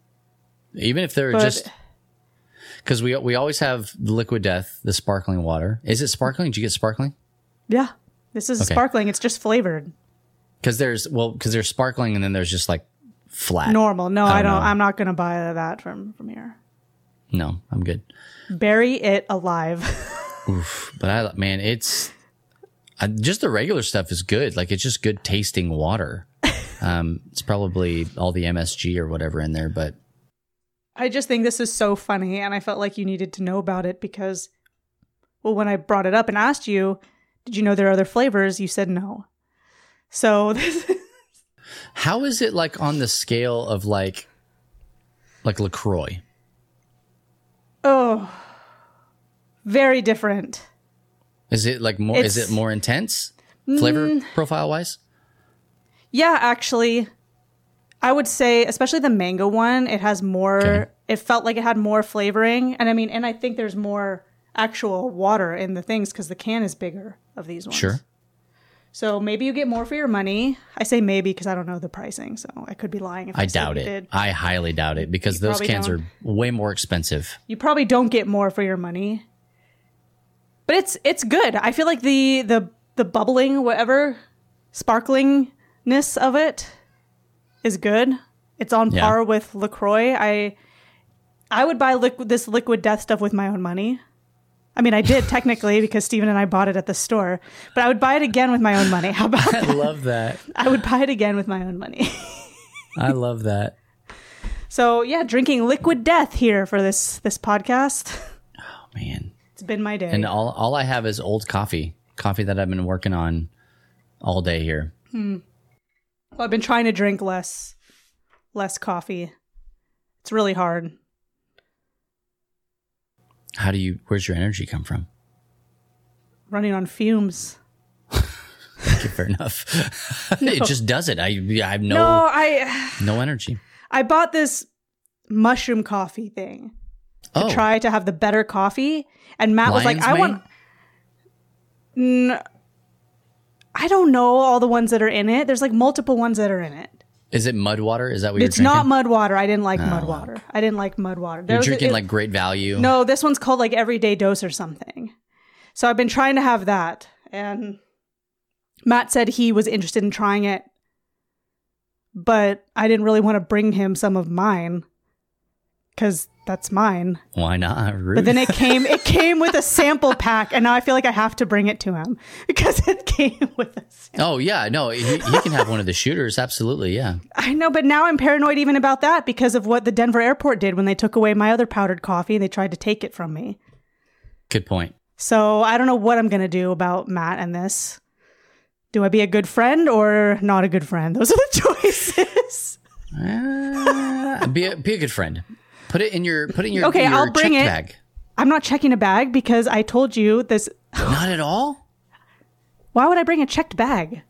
Even if they're But- just because we we always have the liquid death, the sparkling water. Is it sparkling? Did you get sparkling? Yeah. This is Okay. sparkling. It's just flavored. Because there's well, because there's sparkling and then there's just like flat. Normal. No, I don't don't. I'm not going to buy that from from here. No, I'm good. Berry it alive. But I man, it's I, just the regular stuff is good. Like it's just good tasting water. Um, it's probably all the MSG or whatever in there, but I just think this is so funny, and I felt like you needed to know about it because, well, when I brought it up and asked you, did you know there are other flavors? You said no. So this how is it like on the scale of like like LaCroix? oh, very different. Is it like more? Is it more intense mm. flavor profile wise? Yeah, actually, I would say, especially the mango one, it has more. Okay. It felt like it had more flavoring, and I mean, and I think there's more actual water in the things because the can is bigger of these ones. Sure. So maybe you get more for your money. I say maybe because I don't know the pricing, so I could be lying. If I, I doubt it. Did. I highly doubt it because those cans don't. are way more expensive. You probably don't get more for your money, but it's it's good. I feel like the the the bubbling, whatever, sparklingness of it is good. It's on Yeah. par with LaCroix. I I would buy liquid this liquid death stuff with my own money. I mean, I did technically because Steven and I bought it at the store, but I would buy it again with my own money. How about I that? love that. I would buy it again with my own money. I love that. So yeah, drinking liquid death here for this this podcast. Oh man. It's been my day. And all all I have is old coffee. Coffee that I've been working on all day here. Hmm. Well, I've been trying to drink less less coffee. It's really hard. How do you where's your energy come from? Running on fumes. Fair enough. it just does it. I I have no No, I no, energy. I bought this mushroom coffee thing to Oh, try to have the better coffee, and Matt was like, "I Mane? want." N- I don't know all the ones that are in it. There's like multiple ones that are in it. is it mud water? Is that what you're not drinking? Not mud water. I didn't like mud oh. water. I didn't like mud water. There You're was drinking it- like great value. No, this one's called like everyday dose or something. So I've been trying to have that. And Matt said he was interested in trying it, but I didn't really want to bring him some of mine because that's mine. Why not? Rude. But then it came it came with a sample pack, and now I feel like I have to bring it to him because it came with a sample. Oh yeah, no, he, he can have one of the shooters. Absolutely, yeah. I know, but now I'm paranoid even about that because of what the Denver airport did when they took away my other powdered coffee. And they tried to take it from me. Good point. So I don't know what I'm going to do about Matt and this. Do I be a good friend or not a good friend? Those are the choices. Uh, be a, be a good friend. Put it in your put it in your Okay, your I'll bring it. bag. I'm not checking a bag because I told you this. Not at all. Why would I bring a checked bag?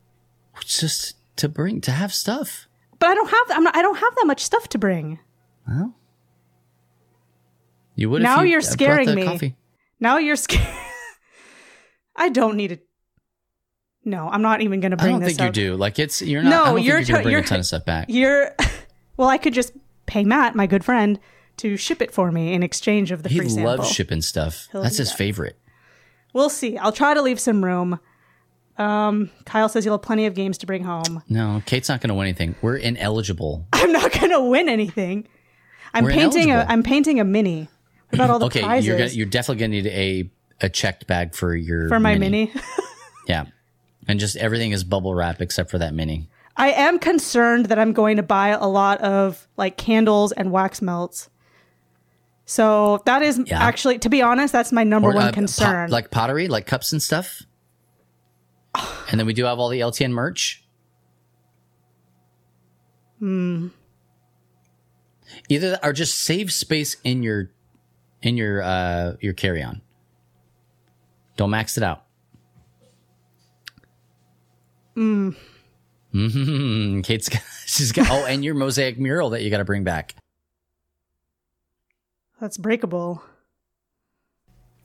Just to bring to have stuff. But I don't have. I'm not. I don't have that much stuff to bring. Well, you would. Now if you you're uh, scaring me. Coffee. Now you're scared. I don't need it. No, I'm not even going to I bring don't this think you do. Like it's you're not. No, I don't you're you're bring you're- a ton of stuff back. You're. Well, I could just pay Matt, my good friend, to ship it for me in exchange of the He free sample. He loves shipping stuff. He'll That's his that. favorite. We'll see. I'll try to leave some room. Um, Kyle says you'll have plenty of games to bring home. No, Kate's not going to win anything. We're ineligible. I'm not going to win anything. I'm We're painting a. ineligible. I'm painting a mini. What about all the okay, prizes you're gonna, you're definitely going to need a a checked bag for your for my mini? Yeah, and just everything is bubble wrap except for that mini. I am concerned that I'm going to buy a lot of like candles and wax melts. So that is Yeah. actually, to be honest, that's my number Or, one uh, concern. like pottery, like cups and stuff. and then we do have all the LTN merch. Hmm. Either that or just save space in your in your uh your carry on. Don't max it out. Mm. Kate's got, she's got oh, and your mosaic mural that you got to bring back. That's breakable.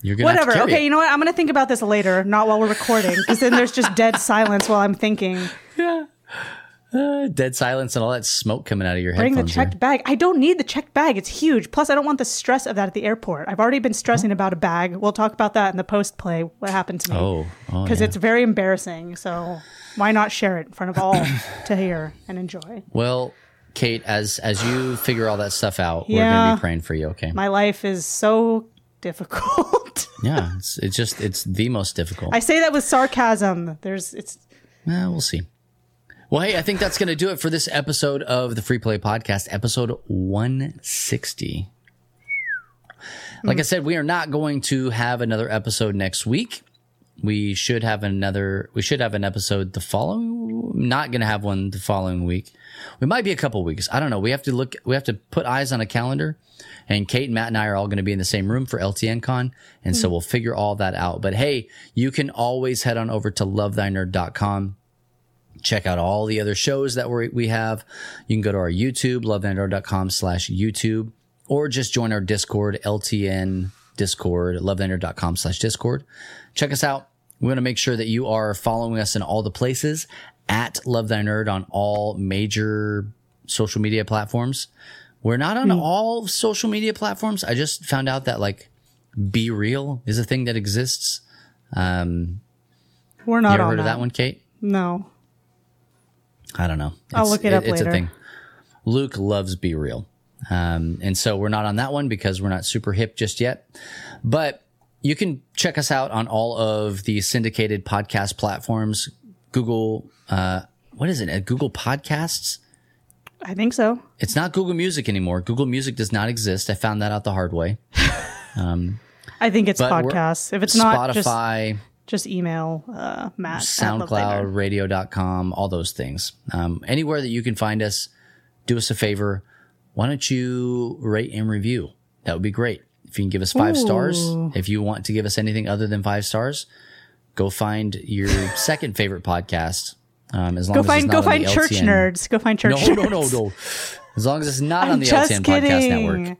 You're gonna Whatever. Okay, you know what? I'm going to think about this later, not while we're recording, because then there's just dead silence while I'm thinking. Uh, dead silence and all that smoke coming out of your head. Bring the checked bag. I don't need the checked bag. It's huge. Plus, I don't want the stress of that at the airport. I've already been stressing about a bag. We'll talk about that in the post play. What happened to me? Oh, oh, because yeah. it's very embarrassing. So why not share it in front of all to hear and enjoy? Well, Kate, as as you figure all that stuff out, we're gonna be praying for you. Okay. My life is so difficult. yeah, it's, it's just it's the most difficult. I say that with sarcasm. There's it's Eh, we'll see. Well, hey, I think that's going to do it for this episode of the Free Play Podcast, episode 160. Like I said, we are not going to have another episode next week. We should have another. We should have an episode the following. Not going to have one the following week. We might be a couple weeks. I don't know. We have to look. We have to put eyes on a calendar. And Kate, and Matt, and I are all going to be in the same room for LTN Con, and so hmm. we'll figure all that out. But hey, you can always head on over to lovethynerd.com check out all the other shows that we we have. You can go to our YouTube, lovethynerd.com slash YouTube, or just join our Discord, LTN Discord, lovethynerd.com slash Discord. Check us out. We want to make sure that you are following us in all the places at Love Thy Nerd on all major social media platforms. We're not on all social media platforms. I just found out that like Be Real is a thing that exists. Um, we're you not ever on heard of that one, Kate? No. I don't know. I'll look it up It's later. a thing. Luke loves Be Real. Um, and so we're not on that one because we're not super hip just yet. But you can check us out on all of the syndicated podcast platforms. Google, uh, what is it? Uh, Google Podcasts? I think so. It's not Google Music anymore. Google Music does not exist. I found that out the hard way. I think it's podcasts. If it's not, just Spotify, just email uh, Matt. at SoundCloud, radio.com, all those things. Um, anywhere that you can find us, do us a favor. Why don't you rate and review? That would be great. If you can give us five stars, if you want to give us anything other than five stars, go find your second favorite podcast. Um, as long Go as find go find church LTN. nerds. Go find church No, nerds. no, no, no. As long as it's not I'm on the LTN kidding. Podcast Network.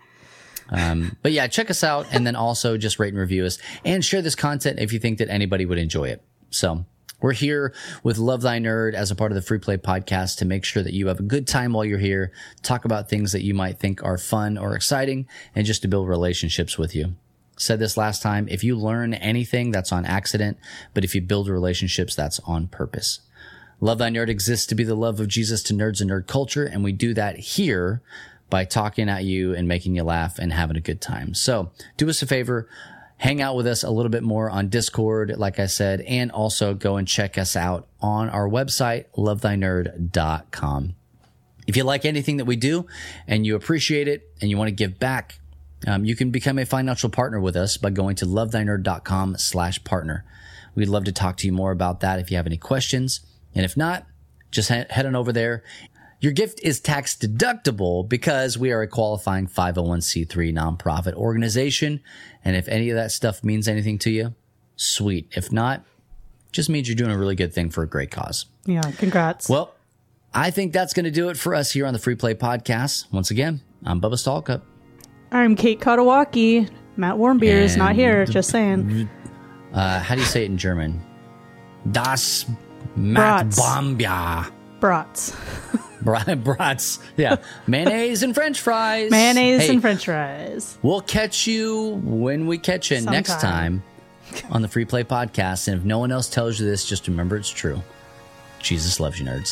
Um, but yeah, check us out and then also just rate and review us and share this content if you think that anybody would enjoy it. So we're here with Love Thy Nerd as a part of the Free Play podcast to make sure that you have a good time while you're here, talk about things that you might think are fun or exciting, and just to build relationships with you. Said this last time. If you learn anything, that's on accident. But if you build relationships, that's on purpose. Love Thy Nerd exists to be the love of Jesus to nerds and nerd culture. And we do that here by talking at you and making you laugh and having a good time. So do us a favor. Hang out with us a little bit more on Discord, like I said, and also go and check us out on our website, lovethynerd.com. If you like anything that we do and you appreciate it and you want to give back, um, you can become a financial partner with us by going to lovethynerd.com slash partner. We'd love to talk to you more about that if you have any questions. And if not, just head on over there. Your gift is tax deductible because we are a qualifying 501c3 nonprofit organization. And if any of that stuff means anything to you, sweet. If not, just means you're doing a really good thing for a great cause. Yeah, congrats. Well, I think that's going to do it for us here on the Free Play Podcast. Once again, I'm Bubba Stallcup. I'm Kate Katawaki. Matt Warmbier is not here. Just saying. Uh, how do you say it in German? Das Brats. Matbambia. Brats. Bra- Brats. Yeah. Mayonnaise and french fries. Mayonnaise Hey, and french fries. We'll catch you when we catch you next Sometime. time on the Free Play Podcast. And if no one else tells you this, just remember it's true. Jesus loves you, nerds.